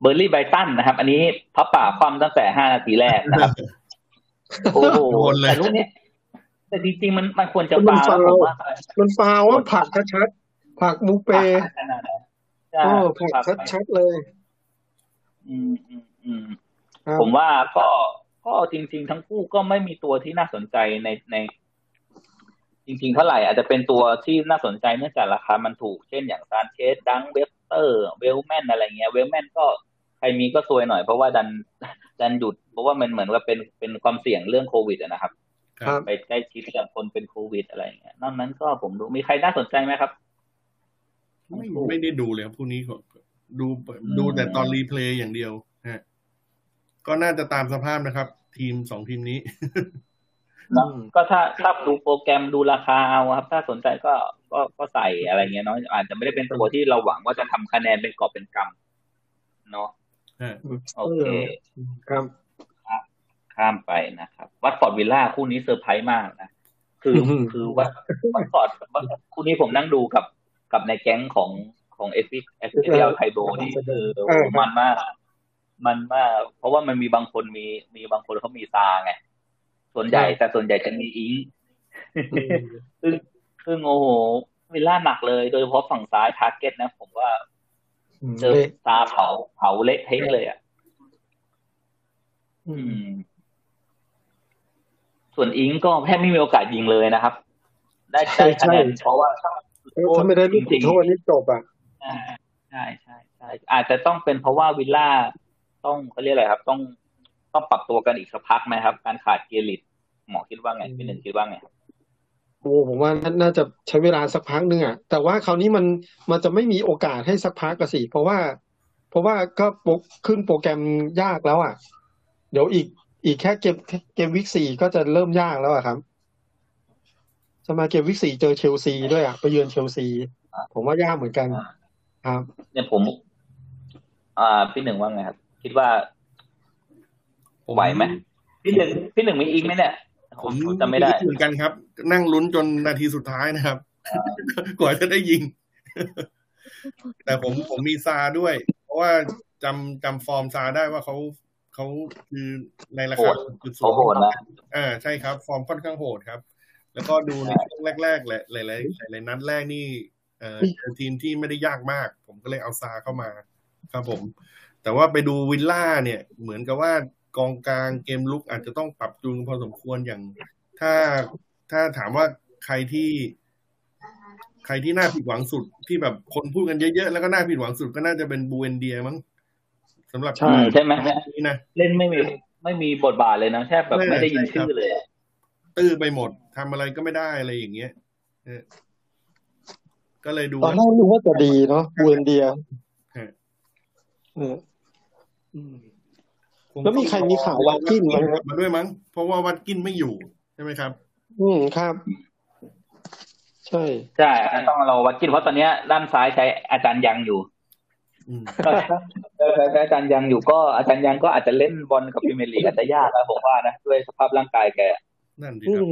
เบิร์นลี่ย์ไบรท์ตันนะครับ อันนี้พับป่าความตั้งแต่ห้านาทีแรกนะครับ โอ้โหแต่ลูกนี้แต่จริงๆมันมันควรจะฟาวล์ผมว่ามันฟาวล์ว่าผลักชัดๆผลักมูเปย์โอ้ผลักชัดๆเลย อืมอืมอืมผมว่าก็ ก็จริง ๆ ทั้งคู่ก็ไม่มีตัวที่น่าสนใจในในจริง ๆ เท่าไหร่อาจจะเป็นตัวที่น่าสนใจเนื่องจากราคามันถูก เช่นอย่างซานเชสดังค์เว็บสเตอร์ เวลท์แมนอะไรเงี้ย เวลท์แมนก็ใครมีก็ซวยหน่อยเพราะว่าดันดันหยุด เพราะว่ามันเหมือนว่าเป็นเป็นความเสี่ยงเรื่องโควิดนะครับไปใกล้ชิดกับคนเป็นโควิดอะไรเงี้ยนอกนั้นก็ผมดูมีใครน่าสนใจไหมครับ ไม่ไม่ได้ดูเลยครับผู้นี้ดูดูแต่ตอนรีเพลย์อย่างเดียวฮะ ก็น่าจะตามสภาพนะครับ ทีมสองทีมนี้ ก็ถ้าถ้าดูโปรแกรมดูราคาเอาครับ ถ้าสนใจก็ก็ก็ใส่อะไรเงี้ยเนาะอาจจะไม่ได้เป็นตัวที่เราหวังว่าจะทำคะแนนเป็นกอบเป็นกำเนาะโอเคครับข้ามไปนะครับ วัตฟอร์ดวิลล่าคู่นี้เซอร์ไพรส์มากนะคือคือวัตวัตฟอร์ดคู่นี้ผมนั่งดูกับกับในแก๊งของของ FP FPL ไทโบนี่คือมันมาก มันมาก เพราะว่ามันมีบางคนมีมีบางคนเขามีซาไงส่วนใหญ่แต่ส่วนใหญ่จะมีอิงซึ่งซึ่งโอ้โหวิลล่าหนักเลย โดยเฉพาะฝั่งซ้ายทาร์เก็ตนะ ผมว่าเจอซาเผาเผาเละเทะเลยอะอืมส่วนอิงก็แทบไม่มีโอกาสยิงเลยนะครับ ได้ได้คะแนนเพราะว่าถ้าไม่ได้ลูกโทษนี่จบอะใช่ใช่ใช่อาจจะต้องเป็นเพราะว่าวิลล่า ต้องเขาเรียกอะไรครับ ต้องต้องปรับตัวกันอีกสักพักไหมครับ การขาดเกียริตหมอคิดว่าไงพี่หนึ่งคิดว่าไงโอ้ผมว่าน่าจะใช้เวลาสักพักนึงอะแต่ว่าคราวนี้มันมันจะไม่มีโอกาสให้สักพักกันสิเพราะว่า เพราะว่าก็ขึ้นโปรแกรมยากแล้วอะ เดี๋ยวอีกอีกแค่เกมเกมวิกสี่ก็จะเริ่มยากแล้วอะครับจะมาเกมวิกสี่เจอเชลซีด้วยอะไปเยือนเชลซีผมว่ายากเหมือนกัน ครับเนี่ยผม อ่าพี่หนึ่งว่าไงครับ คิดว่าไหวไหมพี่หนึ่งพี่หนึ่งมีอีกไหมเนี่ยผมจำไม่ได้เหมือนกันครับ นั่งลุ้นจนนาทีสุดท้ายนะครับ กว่าจะได้ยิง แต่ผมผมมีซาด้วย เพราะว่าจำจำฟอร์มซาได้ว่าเขาเขาคือในราคาจุดสูงอ่าใช่ครับ ฟอร์มค่อนข้างโหดครับ แล้วก็ดูในช่วงแรกๆแหละหลายๆหลายๆนัดแรกนี่เอ่อทีมที่ไม่ได้ยากมาก ผมก็เลยเอาซาเข้ามา ครับผม แต่ว่าไปดูวิลล่าเนี่ย เหมือนกับว่ากองกลางเกมลุกอาจจะต้องปรับจูนพอสมควรอย่าง ถ้าถ้าถามว่าใครที่ ใครที่น่าผิดหวังสุดที่แบบคนพูดกันเยอะๆแล้วก็น่าผิดหวังสุดก็น่าจะเป็นบูเอนเดียมั้งสำหรับใช่ใช่ไหมนี่นะเล่นไม่มีไม่มีบทบาทเลยนะแทบแบบไม่ได้ยินชื่อเลย ตื้อไปหมดทำอะไรก็ไม่ได้อะไรอย่างเงี้ยก็เลยดูตอนแรกรู้ว่าจะดีเนาะบูเอนเดียเออ แล้วมีใครมีข่าววัดกินไหมครับมาด้วยมั้ง เพราะว่าวัดกินไม่อยู่ใช่ไหมครับ อืมครับ ใช่ใช่ต้องเราวัดกินเพราะตอนนี้ด้านซ้ายใช้อาจารย์ยังอยู่อาจารย์ยังอยู่ก็อาจารย์ยังก็อาจจะเล่นบอลกับพิเมลีอาจจะยากนะผมว่านะด้วยสภาพร่างกายแกนั่นดีครับ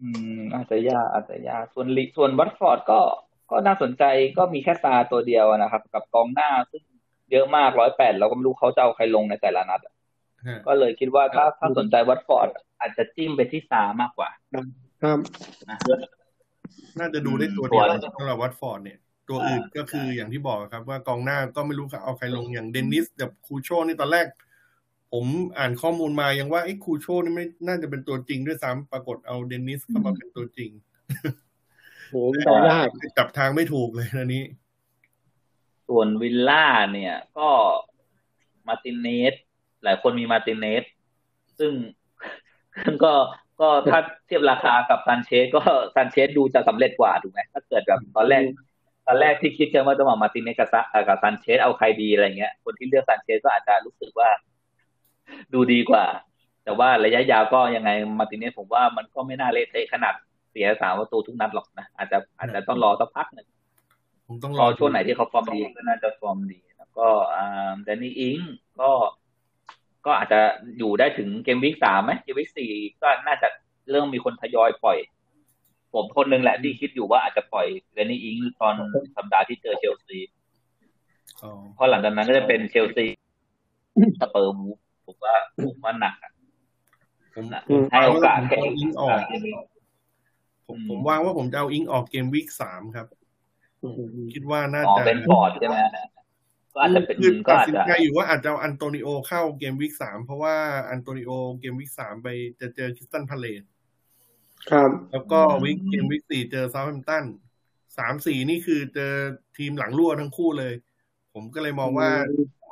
อืมอาจจะยากอาจจะยากส่วนลิส่วนวัตฟอร์ดก็ก็น่าสนใจก็มีแค่ซาตัวเดียวนะครับ กับกองหน้าซึ่ง เยอะมากร้อยแปดเราก็ไม่รู้เขาจะเอาใครลงในแต่ละนัดก็เลยคิดว่าถ้าถ้าสนใจวัตฟอร์ดอาจจะจิ้มไปที่ซามากกว่า ครับน่าจะดูได้ตัวเดียวสำหรับวัตฟอร์ดเนี่ย ตัวอื่นก็คืออย่างที่บอกครับ ว่ากองหน้าก็ไม่รู้เอาใครลงอย่างเดนนิสกับคูโชนี่ตอนแรก ผมอ่านข้อมูลมายังว่าไอ้คูโชนี่ไม่น่าจะเป็นตัวจริงด้วยซ้ำปรากฏเอาเดนนิสเข้ามาเป็นตัวจริงโหต่อยากจับทางไม่ถูกเลยอันนี้ ส่วนวิลล่าเนี่ยก็มาตินเนสหลายคนมีมาตินเนสซึ่งซึ่งก็ก็ถ้าเทียบราคากับซันเชสก็ซันเชสดูจะสำเร็จกว่าถูกไหมถ้าเกิดแบบตอนแรกตอนแรกที่คิดกันว่าจะมามาตินเนสกับกับซานเชสเอาใครดีอะไรเงี้ย คนที่เลือกซานเชสก็อาจจะรู้สึกว่าดูดีกว่า แต่ว่าระยะยาวก็ยังไงมาตินเนสผมว่ามันก็ไม่น่าเละเทะขนาดเสียสามประตูทุกนัดหรอกนะอาจจะอาจจะต้องรอสักพักหนึ่ง ผมต้องรอช่วงไหนที่เขาฟอร์มดีก็น่าจะฟอร์มดี แล้วก็อ่าแดนนี่อิงก็ก็อาจจะอยู่ได้ถึง gameweek สามไหม gameweek สี่ก็น่าจะเริ่มมีคนทยอยปล่อย ผมคนหนึ่งแหละที่คิดอยู่ว่าอาจจะปล่อยแดนนี่อิงตอนสัปดาห์ที่เจอเชลซีเพราะหลังจากนั้นก็จะเป็นเชลซีสเปอร์แมนยูผมว่าผมว่าหนักให้โอกาสแค่อิงออกผมผมวางว่าผมจะเอาอิงออก gameweek สามครับ คิดว่าน่าจะเป็นพอร์ตใช่ไหมก็อาจจะเป็นก็อาจจะอยู่ว่าอาจจะเอาอันโตนิโอเข้า gameweek สามเพราะว่าอันโตนิโอ gameweek สามไปจะเจอคริสตัลพาเลซครับ แล้วก็ week gameweek สี่เจอเซาแธมป์ตันสามสี่นี่คือเจอทีมหลังรั่วทั้งคู่เลย ผมก็เลยมองว่า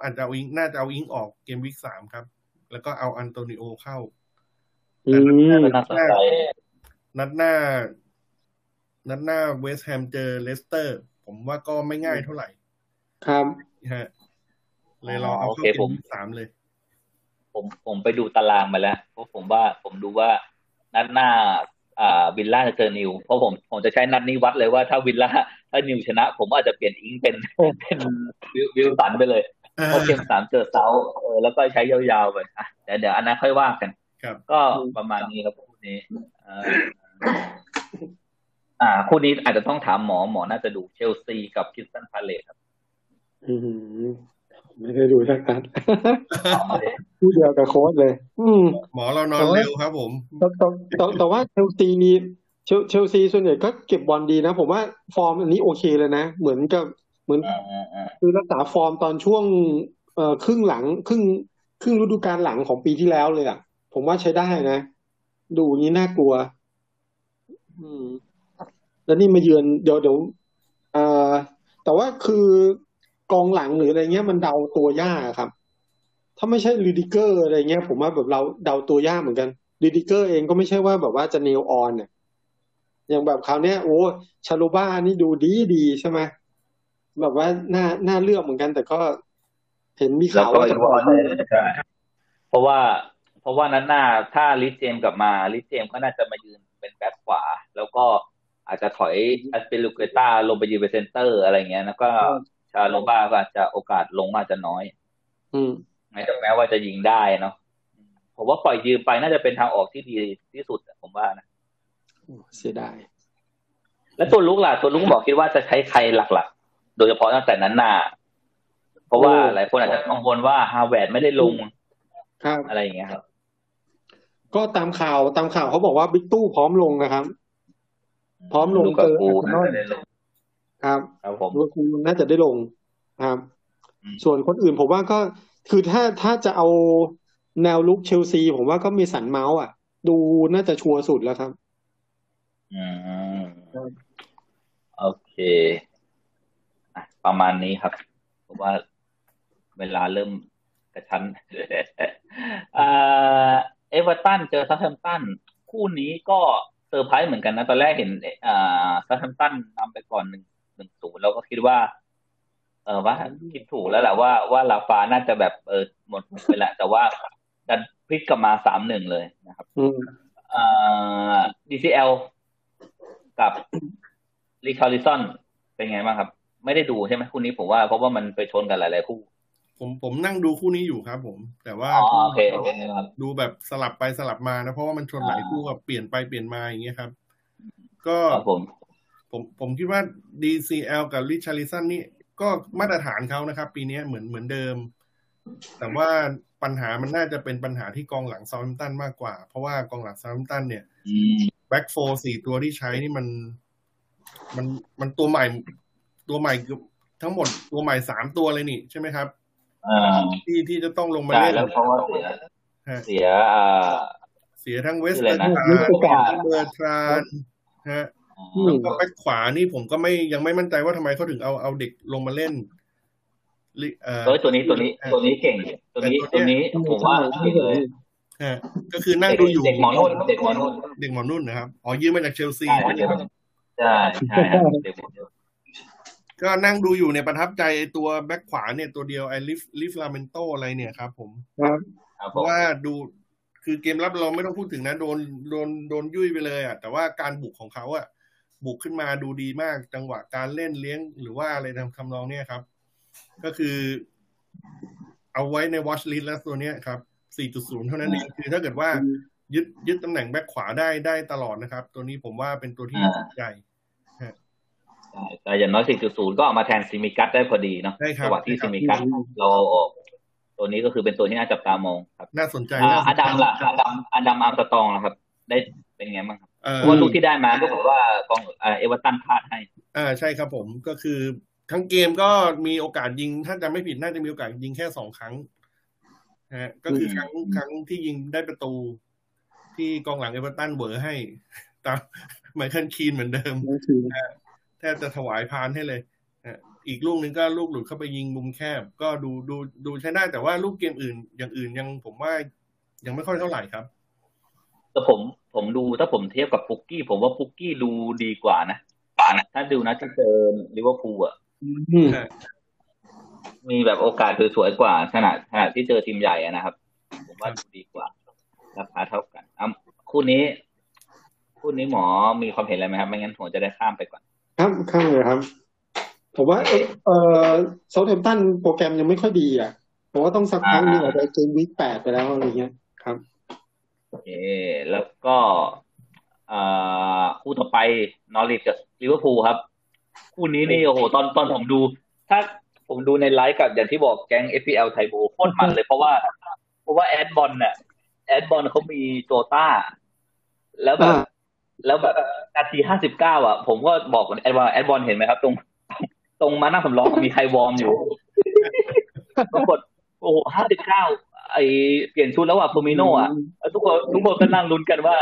อาจจะเอาอิงน่าจะเอาอิงออก gameweek สามครับ แล้วก็เอาอันโตนิโอเข้าแต่นัดหน้านัดหน้า นัดหน้าเวสต์แฮมเจอเลสเตอร์ ผมว่าก็ไม่ง่ายเท่าไหร่ ครับฮะเลยรอเอาเข้าผมสามเลย ผมผมไปดูตารางมาแล้วเพราะผมว่าผมดูว่านัดหน้า อ่าวิลล่าจะเจอนิว เพราะผมผมจะใช้นัดนี้วัดเลยว่าถ้าวิลล่าถ้านิวชนะ ผมอาจจะเปลี่ยนอิงเป็นเป็นวิลสันไปเลยเพราะเกมสามเจอเซาเออแล้วก็ใช้ยาวๆไปอะเดี๋ยวเดี๋ยวอันนั้นค่อยว่ากันครับก็ประมาณนี้ครับคู่นี้ อ่า คู่นี้อาจจะต้องถามหมอหมอน่าจะดูเชลซีกับคริสตัลพาเลซครับ อืมไม่ได้ดูสักนัดพูดเดียวกับโค้ดเลย อืม หมอเรานอนเร็วครับ ผมแต่แต่แต่ว่าเชลซีมีเชลเชลซีส่วนใหญ่ก็เก็บบอลดีนะ ผมว่าฟอร์มอันนี้โอเคเลยนะ เหมือนกับเหมือนคือรักษาฟอร์มตอนช่วงเอ่อครึ่งหลังครึ่งครึ่งฤดูกาลหลังของปีที่แล้วเลยอะ ผมว่าใช้ได้นะ ดูนี้น่ากลัว อืม แล้วนี่มาเยือนเดี๋ยวเดี๋ยวอ่าแต่ว่าคือกองหลังหรืออะไรเงี้ยมันเดาตัวยากครับ ถ้าไม่ใช่รูดิเกอร์อะไรเงี้ย ผมว่าแบบเราเดาตัวยากเหมือนกันรูดิเกอร์เองก็ไม่ใช่ว่าแบบว่าจะ nailed on เนี่ยอย่างแบบคราวเนี้ยโอ้ชาโลบ้านี่ดูดีดีใช่ไหมแบบว่าหน้าหน้าเลือกเหมือนกัน แต่ก็เห็นมีข่าวว่าจะ loanเพราะว่า เพราะว่านัดหน้าถ้ารีซเจมส์กลับมารีซเจมส์ก็น่าจะมายืนเป็นแบ็คขวา แล้วก็ อาจจะถอยอัซปิลิกวยต้าลงไปยืนเป็นเซนเตอร์อะไรเงี้ย แล้วก็ชาโลบ้าก็อาจจะโอกาสลงอาจจะน้อย อืมแม้แม้ว่าจะยิงได้เนาะผมว่าปล่อยยืมไปน่าจะเป็นทางออกที่ดีที่สุดผมว่านะเสียดาย แล้วตัวรุกล่ะตัวรุกบอกคิดว่าจะใช้ใครหลักๆ โดยเฉพาะตั้งแต่นัดหน้าเพราะว่าหลายคนอาจจะกังวลว่าฮาแวร์ตซ์ไม่ได้ลงครับอะไรอย่างเงี้ยครับ ก็ตามข่าวตามข่าวเขาบอกว่าบิ๊กตู้พร้อมลงนะครับ พร้อมลงเจอครับครับผมคุณน่าจะได้ลงครับ ส่วนคนอื่นผมว่าก็คือถ้าถ้าจะเอาแนวลุกเชลซี ผมว่าก็มีสันเมาส์อะ ดูน่าจะชัวร์สุดแล้วครับอืมโอเคประมาณนี้ครับผมว่าเวลาเริ่มกระชั้นเอเวอร์ตันเจอเซาแธมป์ตัน คู่นี้ก็ เซอร์ไพรส์เหมือนกันนะ ตอนแรกเห็นอ่าเซาแธมป์ตันนำไปก่อนหนึ่งหนึ่งศูนย์เราก็คิดว่า เออว่าคิดถูกแล้วแหละว่าว่าราฟาน่าจะแบบเออหมดไปแหละแต่ว่าดันพลิกกลับมาสามหนึ่งเลยนะครับอ่า DCL กับริชาร์ลิสันเป็นไงบ้างครับ ไม่ได้ดูใช่ไหมคู่นี้ผมว่าเพราะว่ามันไปชนกันหลาย ๆ คู่ ผมผมนั่งดูคู่นี้อยู่ครับ ผม แต่ว่าโอเคโอเคครับดูแบบสลับไปสลับมานะเพราะว่ามันชนหลายคู่กับเปลี่ยนไปเปลี่ยนมาอย่างเงี้ยครับ ก็ผมผมผมคิดว่า DCL กับริชาร์ลิสันนี่ก็มาตรฐานเขานะครับ ปีนี้เหมือนเหมือนเดิม แต่ว่าปัญหามันน่าจะเป็นปัญหาที่กองหลังเซาแธมป์ตันมากกว่า เพราะว่ากองหลังเซาแธมป์ตันเนี่ยback four สี่ตัวที่ใช้นี่มัน มันมันตัวใหม่ ตัวใหม่ทั้งหมดตัวใหม่สามตัวเลยนี่ใช่ไหมครับ ที่ที่จะต้องลงมาเล่นแล้วเพราะว่าเสีย เสียเสียทั้งเวสต์ทรานเบอร์ทรานฮะแล้วก็แบ็คขวานี่ผมก็ไม่ยังไม่มั่นใจว่าทำไมเขาถึงเอาเอาเด็กลงมาเล่นเออตัวนี้ตัวนี้ตัวนี้เก่ง ตัวนี้ตัวนี้ผมว่าเก่งเลยก็คือนั่งดูอยู่เด็กหมอนุ่นเด็กหมอนุ่นเด็กหมอนุ่นนะครับอ๋อยืมมาจากเชลซีใช่ใช่ใช่ก็นั่ งดูอยู่เนี่ยประทับใจตัวแบ็คขวาเนี่ยตัวเดียวไอลิฟลิฟราเมนโตอะไรเนี่ยครับ ผมเพราะว่าดูคือเกมรับเราไม่ต้องพูดถึงนะโดนโดนโดนยุ่ยไปเลยอะแต่ว่าการบุกของเขาอะบุกขึ้นมาดูดีมากจังหวะการเล่นเลี้ยงหรือว่าอะไรทำคำนองเนี่ยครับ ก็คือ เอาไว้ใน watchlist แล้วตัวเนี้ยครับ 4.0 เท่านั้นเองคือถ้าเกิดว่ายึดยึดตำแหน่งแบ็คขวาได้ได้ตลอดนะครับ ตัวนี้ผมว่าเป็นตัวที่ใหญ่ แต่อย่างน้อย 4.0 ก็เอามาแทนซิมิกัสได้พอดีเนาะจังหวะที่ซิมิกัสเราออก ตัวนี้ก็คือเป็นตัวที่น่าจับตามองครับ น่าสนใจอาดัมล่ะอาดัมอาดัมอาร์มสตองนะครับ ได้เป็นไงบ้างครับเพราะว่าลูกที่ได้มาก็บอกว่ากองเอเวอร์ตันพลาดให้ อ่าใช่ครับผมก็คือทั้งเกมก็มีโอกาสยิง ถ้าจะไม่ผิดน่าจะมีโอกาสยิงแค่สองครั้งฮะก็คือครั้งครั้งที่ยิงได้ประตู ที่กองหลังเอเวอร์ตันเวอร์ให้ตามไมเคิลคีนเหมือนเดิม แทบจะถวายพานให้เลยอีกลูกหนึ่งก็ลูกหลุดเข้าไปยิงมุมแคบ ก็ดูดูดูใช้ได้แต่ว่าลูกเกมอื่น อย่างอื่นยังผมว่ายังไม่ค่อยเท่าไหร่ครับแต่ผมผมดูถ้าผมเทียบกับปุกกี้ ผมว่าปุกกี้ดูดีกว่านะป่านะถ้าดูนะที่เจอลิเวอร์พูลอะมีแบบโอกาสสวยกว่าขนาดขนาดที่เจอทีมใหญ่นะครับ ผมว่าดูดีกว่า ราคาเท่ากันอะคู่นี้ คู่นี้หมอมีความเห็นอะไรไหมครับ ไม่งั้นผมจะได้ข้ามไปก่อน ครับข้ามเลยครับ ผมว่าเออเซาแธมป์ตันโปรแกรมยังไม่ค่อยดีอะผมว่าต้องสักพักนึงอาจจะ game week แปดไปแล้วอะไรเงี้ยครับโอเค แล้วก็คู่ต่อไปนอริชกับลิเวอร์พูลครับ คู่นี้นี่โอ้โหตอนตอนผมดู ถ้าผมดูในไลฟ์กับอย่างที่บอกแก๊ง FPL ไทโบโคตรมันเลยเพราะว่า เพราะว่าแอดบอลเนี่ยแอดบอลเขามีโจต้า แล้วแบบ แล้วแบบนาทีห้าสิบเก้าอะ ผมก็บอกแอดบอลแอดบอลเห็นไหมครับ ตรง ตรงมานั่งสำรองมีใครวอร์มอยู่ปรากฏโอ้โหห้าสิบเก้าไอเปลี่ยนชุดแล้วอะเฟอร์มิโนอะทุกคนทุกคนก็นั่งลุ้นกันว่า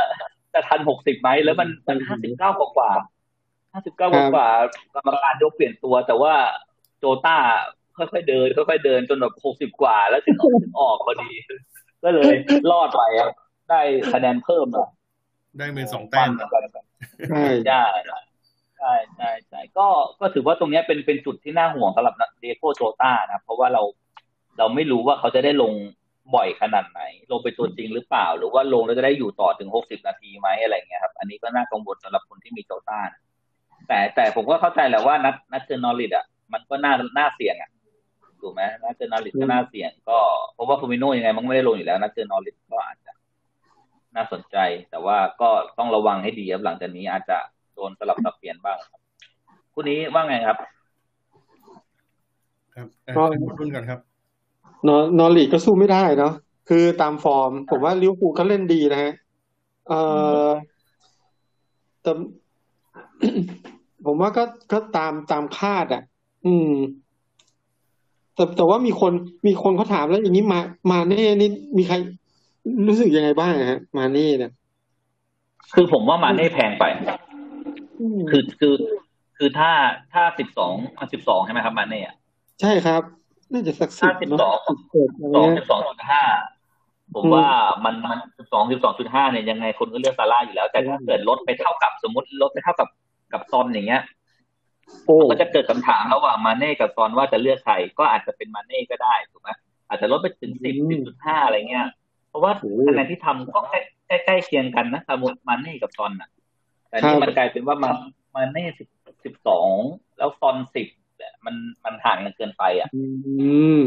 จะทันหกสิบไหมแล้วมันมันห้าสิบเก้ากว่าห้าสิบเก้ากว่ากรรมการยกเปลี่ยนตัว แต่ว่าโจต้าค่อยๆเดินค่อยๆเดินจนแบบหกสิบกว่า แล้วถึงออกออกพอดี ก็เลยรอดไปครับได้คะแนนเพิ่มอะ ได้เป็นสองแต้มใช่ใช่ใช่ใช่ใช่ก็ก็ถือว่าตรงนี้เป็นเป็นจุดที่น่าห่วงสำหรับเดโกโจต้านะเพราะว่าเราเราไม่รู้ว่าเขาจะได้ลงบ่อยขนาดไหน ลงไปตัวจริงหรือเปล่า หรือว่าลงแล้วจะได้อยู่ต่อถึงหกสิบนาทีไหมอะไรเงี้ยครับ อันนี้ก็น่ากังวลสำหรับคนที่มีโจต้าแต่แต่ผมก็เข้าใจแหละว่านัดนัดเจอนอริดอะมันก็น่าน่าเสี่ยงอะถูกไหมนัดเจอนอริดก็น่าเสี่ยง ก็เพราะว่าฟูมิโนยังไงมันไม่ได้ลงอยู่แล้วนัดเจอนอริดก็อาจจะ น่าสนใจ แต่ว่าก็ต้องระวังให้ดีครับหลังจากนี้อาจจะโดนสลับสับเปลี่ยนบ้างครับคู่นี้ว่าไงครับ ครับก็รุ่นกันครับ นอนอลีก็สู้ไม่ได้เนาะคือตามฟอร์ม ผมว่าลิเวอร์พูลก็เล่นดีนะฮะเออแต่ผมว่าก็ก็ตามตามคาดอะ อืม แต่แต่ว่ามีคนมีคนเขาถามแล้วอย่างนี้มา มาเน่นี่มีใคร รู้สึกยังไงบ้างฮะ มาเน่เนี่ย คือผมว่ามาเน่แพงไป คือคือคือถ้าถ้าสิบสองสิบสองใช่ไหมครับมาเน่ใช่ครับ น่าจะสักสิบสิบสองสองสิบสองจุดห้าผมว่ามันมันสิบสองสิบสองจุดห้าเนี่ยยังไงคนก็เลือกซาร่าอยู่แล้ว แต่ถ้าเกิดลดไปเท่ากับสมมติลดไปเท่ากับกับซอนอย่างเงี้ยก็จะเกิดคำถามระหว่างมาเน่กับซอนว่าจะเลือกใครก็อาจจะเป็นมาเน่ก็ได้ถูกไหมอาจจะลดไปถึงสิบสิบจุดห้าอะไรเงี้ย เพราะว่าคะแนนที่ทำก็ใกล้ใกล้เคียงกันนะสมมติมาเน่กับซอนอะ แต่นี่มันกลายเป็นว่ามามาเน่สิบสิบสองแล้วซอนสิบมันมันห่างกันเกินไป อะ อืม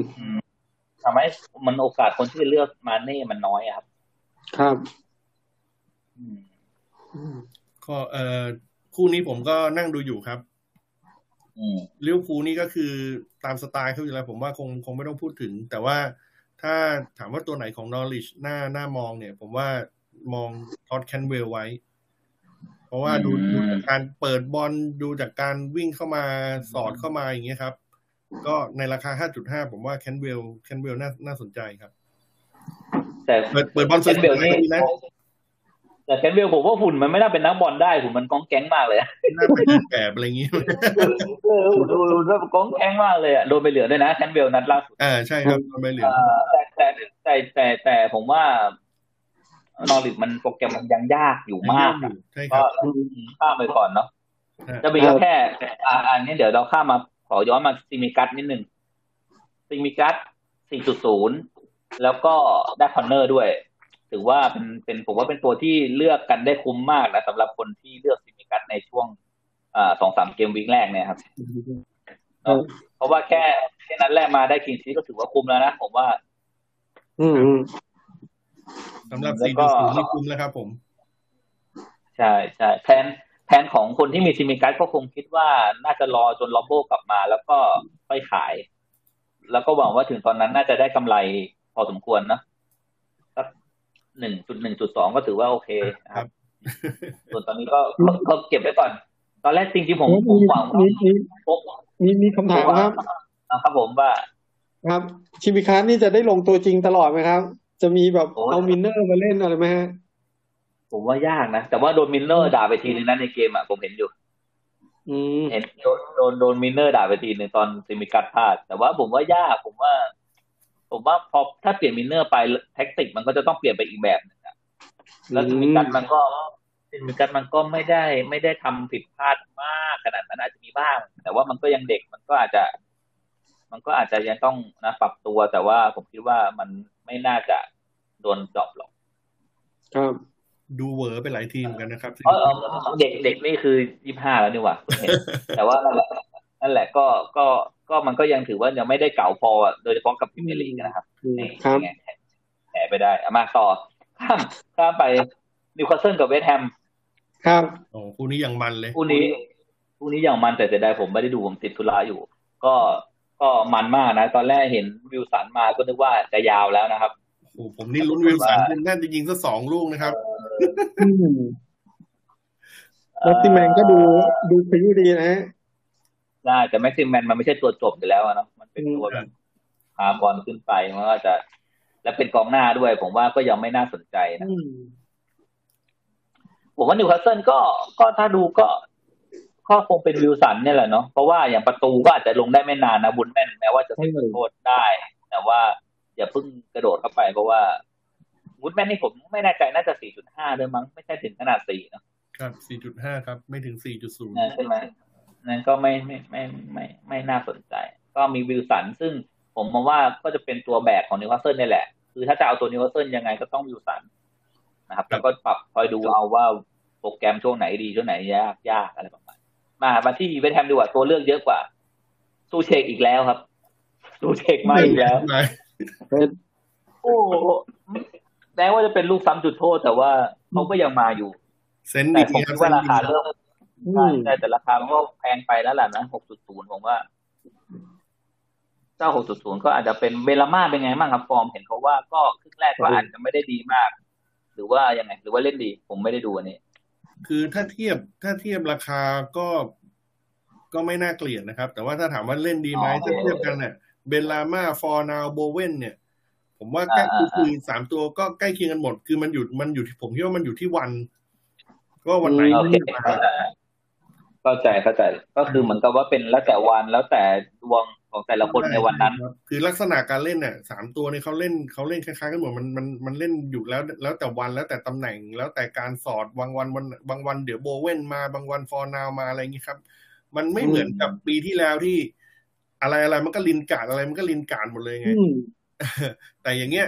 ทำให้มันโอกาสคนที่จะเลือกมาเน่มันน้อยครับ ครับอืมก็เอ่อคู่นี้ผมก็นั่งดูอยู่ครับอืมลิเวอร์พูลนี่ก็คือตามสไตล์เขาอยู่แล้วผมว่าคงคงไม่ต้องพูดถึง แต่ว่า ถ้าถามว่าตัวไหนของนอริชหน้าหน้ามองเนี่ย ผมว่ามองทอดแคนเวลไว้ เพราะว่าดูอืมดูจากการเปิดบอลดูจากการวิ่งเข้ามาสอดเข้ามาอย่างเงี้ยครับ ก็ในราคา 5.5 ผมว่าแคนเวลแคนเวลน่าน่าสนใจครับ แต่เปิดเปิดบอลสวยแคนเวลล์นี่ๆดีนะแต่แคนเวลล์ผมว่าหุ่นมันไม่น่าเป็นนักบอลได้หุ่นมันก้องแก้งมากเลยอะน่าเป็นแบบอะไรอย่างงี้เออหุ่นดูดูแล้วก้องแก้งมากเลยอะโดนใบเหลืองด้วยนะแคนเวลล์นัดล่าสุดอ่าใช่ครับใบเหลืองเอ่อ แต่แต่แต่แต่แต่ผมว่านอริชมันโปรแกรมมันยังยากอยู่มากอะใช่คก็รับข้ามไปก่อนเนาะอ่าจะมีก็แค่อ่าอันนี้เดี๋ยวเราข้ามมาขอย้อนมาซิมิกัสนิดนึงซิมิกัส4.0 แล้วก็ได้ corner ด้วย ถือว่าเป็นเป็นผมว่าเป็นตัวที่เลือกกันได้คุ้มมากนะสำหรับคนที่เลือกซิมิกัสในช่วงอ่าสองสาม game week แรกเนี่ยครับเนอะเพราะว่าแค่แค่นัดแรกมาได้ clean sheet ก็ถือว่าคุ้มแล้วนะผมว่า อืมอืมสำหรับแล้วก็4.0นี่คุ้มแล้วครับ ผม ใช่ใช่แผนแผนของคนที่มีซิมิกัสก็คงคิดว่าน่าจะรอจนล็อบโบกลับมา แล้วก็ค่อยขาย แล้วก็หวังว่าถึงตอนนั้นน่าจะได้กำไรพอสมควรนะสักหนึ่งจุดหนึ่งจุดสองก็ถือว่าโอเคนะครับ ส่วนตอนนี้ก็ก็ก็เก็บไว้ก่อน ตอนแรกจริงๆผมผมหวังว่ามีมีผมมีมีคำถามครับอ่าครับผมว่า ครับชิมิคัสนี่จะได้ลงตัวจริงตลอดไหมครับ จะมีแบบโอ้ยเอามินเนอร์มาเล่นอะไรไหมฮะผมว่ายากนะ แต่ว่าโดนมิลเนอร์ด่าไปทีนึงนั้นในเกมอะผมเห็นอยู่อืมเห็นโดนโดนโดนมิลเนอร์ด่าไปทีหนึ่งตอนซิมิกัสพลาด แต่ว่าผมว่ายากผมว่า ผมว่าพอถ้าเปลี่ยนมิลเนอร์ไปแท็กติกมันก็จะต้องเปลี่ยนไปอีกแบบหนึงอะแล้วซิมิกัสมันก็ซิมิกัสมันก็ไม่ได้ไม่ได้ทำผิดพลาดมากขนาดนั้นอาจจะมีบ้าง แต่ว่ามันก็ยังเด็กมันก็อาจจะ มันก็อาจจะยังต้องนะปรับตัวแต่ว่าผมคิดว่ามันไม่น่าจะโดน drop หรอกครับดูเหวอไปหลายทีเหมือนกันนะครับเออเออเด็กเด็กนี่คือยี่ห้าแล้วนี่หว่าผมเห็นแต่ว่านั่นแหละนั่นแหละก็ก็ก็มันก็ยังถือว่ายังไม่ได้เก่าพออะโดยเฉพาะกับพรีเมียร์ลีกนะครับอืมนี่ครับไงแหไปได้เอามาต่อข้ามข้ามไปนิวคาสเซิลกับเวสต์แฮมครับโอ้คู่นี้อย่างมันเลยคู่นี้คู่นี้อย่างมันแต่เสียดายผมไม่ได้ดูผมติดธุระอยู่ ก็ ก็มันมากนะ ตอนแรกเห็นวิลสันมาก็นึกว่าจะยาวแล้วนะครับโอ้ผมนี่ลุ้นวิลสันน่าจะยิงสักสองลูกนะครับอืมแม็กซิแมนก็ดูดูพริ้วดีนะฮะได้แต่แม็กซิมแมนมันไม่ใช่ตัวจบอยู่แล้วอะเนาะมันเป็นตัวอืมแบบพาบอลขึ้นไปมันก็จะ แล้วเป็นกองหน้าด้วย ผมว่าก็ยังไม่น่าสนใจนะอืมผมว่านิวคาสเซิลก็ก็ถ้าดูก็ ก็คงเป็นวิลสันเนี่ยแหละเนาะเพราะว่าอย่างประตูก็อาจจะลงได้ไม่นานนะวูดแมนแม้ว่าจะเซฟจุดโทษได้ แต่ว่าอย่าเพิ่งกระโดดเข้าไปเพราะว่าวูดแมนนี่ผมไม่แน่ใจน่าจะ 4.5ด้วยมั้งไม่ใช่ถึงขนาด4เนอะครับ 4.5 ครับ ไม่ถึง 4.0นะใช่ไหมนั่นก็ไม่ไม่ไม่ไม่ไม่ไม่น่าสนใจ ก็มีวิลสันซึ่งผมมองว่าก็จะเป็นตัวแบกของนิวคาสเซิลนี่แหละ คือถ้าจะเอาตัวนิวคาสเซิลยังไงก็ต้องวิลสันนะครับ แล้วก็ปรับคอยดูเอาว่าโปรแกรมช่วงไหนดีช่วงไหนยากยากอะไรประมาณ มามาที่เวสต์แฮมดีกว่าตัวเลือกเยอะกว่าซูเชกอีกแล้วครับซูเชกมาอีกแล้วไม่โอ้โหแม้ว่าจะเป็นลูกซ้ำจุดโทษ แต่ว่าเขาก็ยังมาอยู่เซนต์แต่อีกผมทีครัคิบดว่าราคาเริ่มอืใช่มใช่แต่ราคามันก็แพงไปแล้วแหละนะหกจุดศูนย์ผมว่า เจ้าหกจุดศูนย์ก็อาจจะเป็นเบลาม่าเป็นไงบ้างครับฟอร์มเห็นเขาว่าก็ครึ่งแรกก็อาจจะไม่ได้ดีมาก หรือว่ายังไง หรือว่าเล่นดี ผมไม่ได้ดูอันนี้ คือถ้าเทียบถ้าเทียบราคาก็ก็ไม่น่าเกลียดนะครับ แต่ว่าถ้าถามว่าเล่นดีไหมอ๋อถ้าเทียบกันเนี่ยเบลลาม่าฟอร์นาวโบเวนเนี่ย ผมว่าใกล้อ่าคืออ่าคือสามตัวก็ใกล้เคียงกันหมด คือมันอยู่มันอยู่ที่ผมคิดว่ามันอยู่ที่วัน ก็วันไหนโอเคที่มาเข้าใจเข้าใจ ก็คือเหมือนกับว่าเป็นแล้วแต่วันแล้วแต่ดวง ของแต่ละคนในวันนั้นครับคือลักษณะการเล่นเนี่ยสามตัวเนี่ยเขาเล่นเขาเล่นคล้ายๆกันหมดมันมันมันเล่นอยู่แล้ว แล้วแต่วันแล้วแต่ตำแหน่งแล้วแต่การสอดบางวันวันบางวันเดี๋ยวโบเวนมาบางวันฟอร์นาลส์มาอะไรอย่างนี้ครับ มันไม่เหมือนกับปีที่แล้วที่ อะไรอะไรมันก็ลินการ์ดอะไรมันก็ลินการ์ดหมดเลยไงอืมแต่อย่างเงี้ย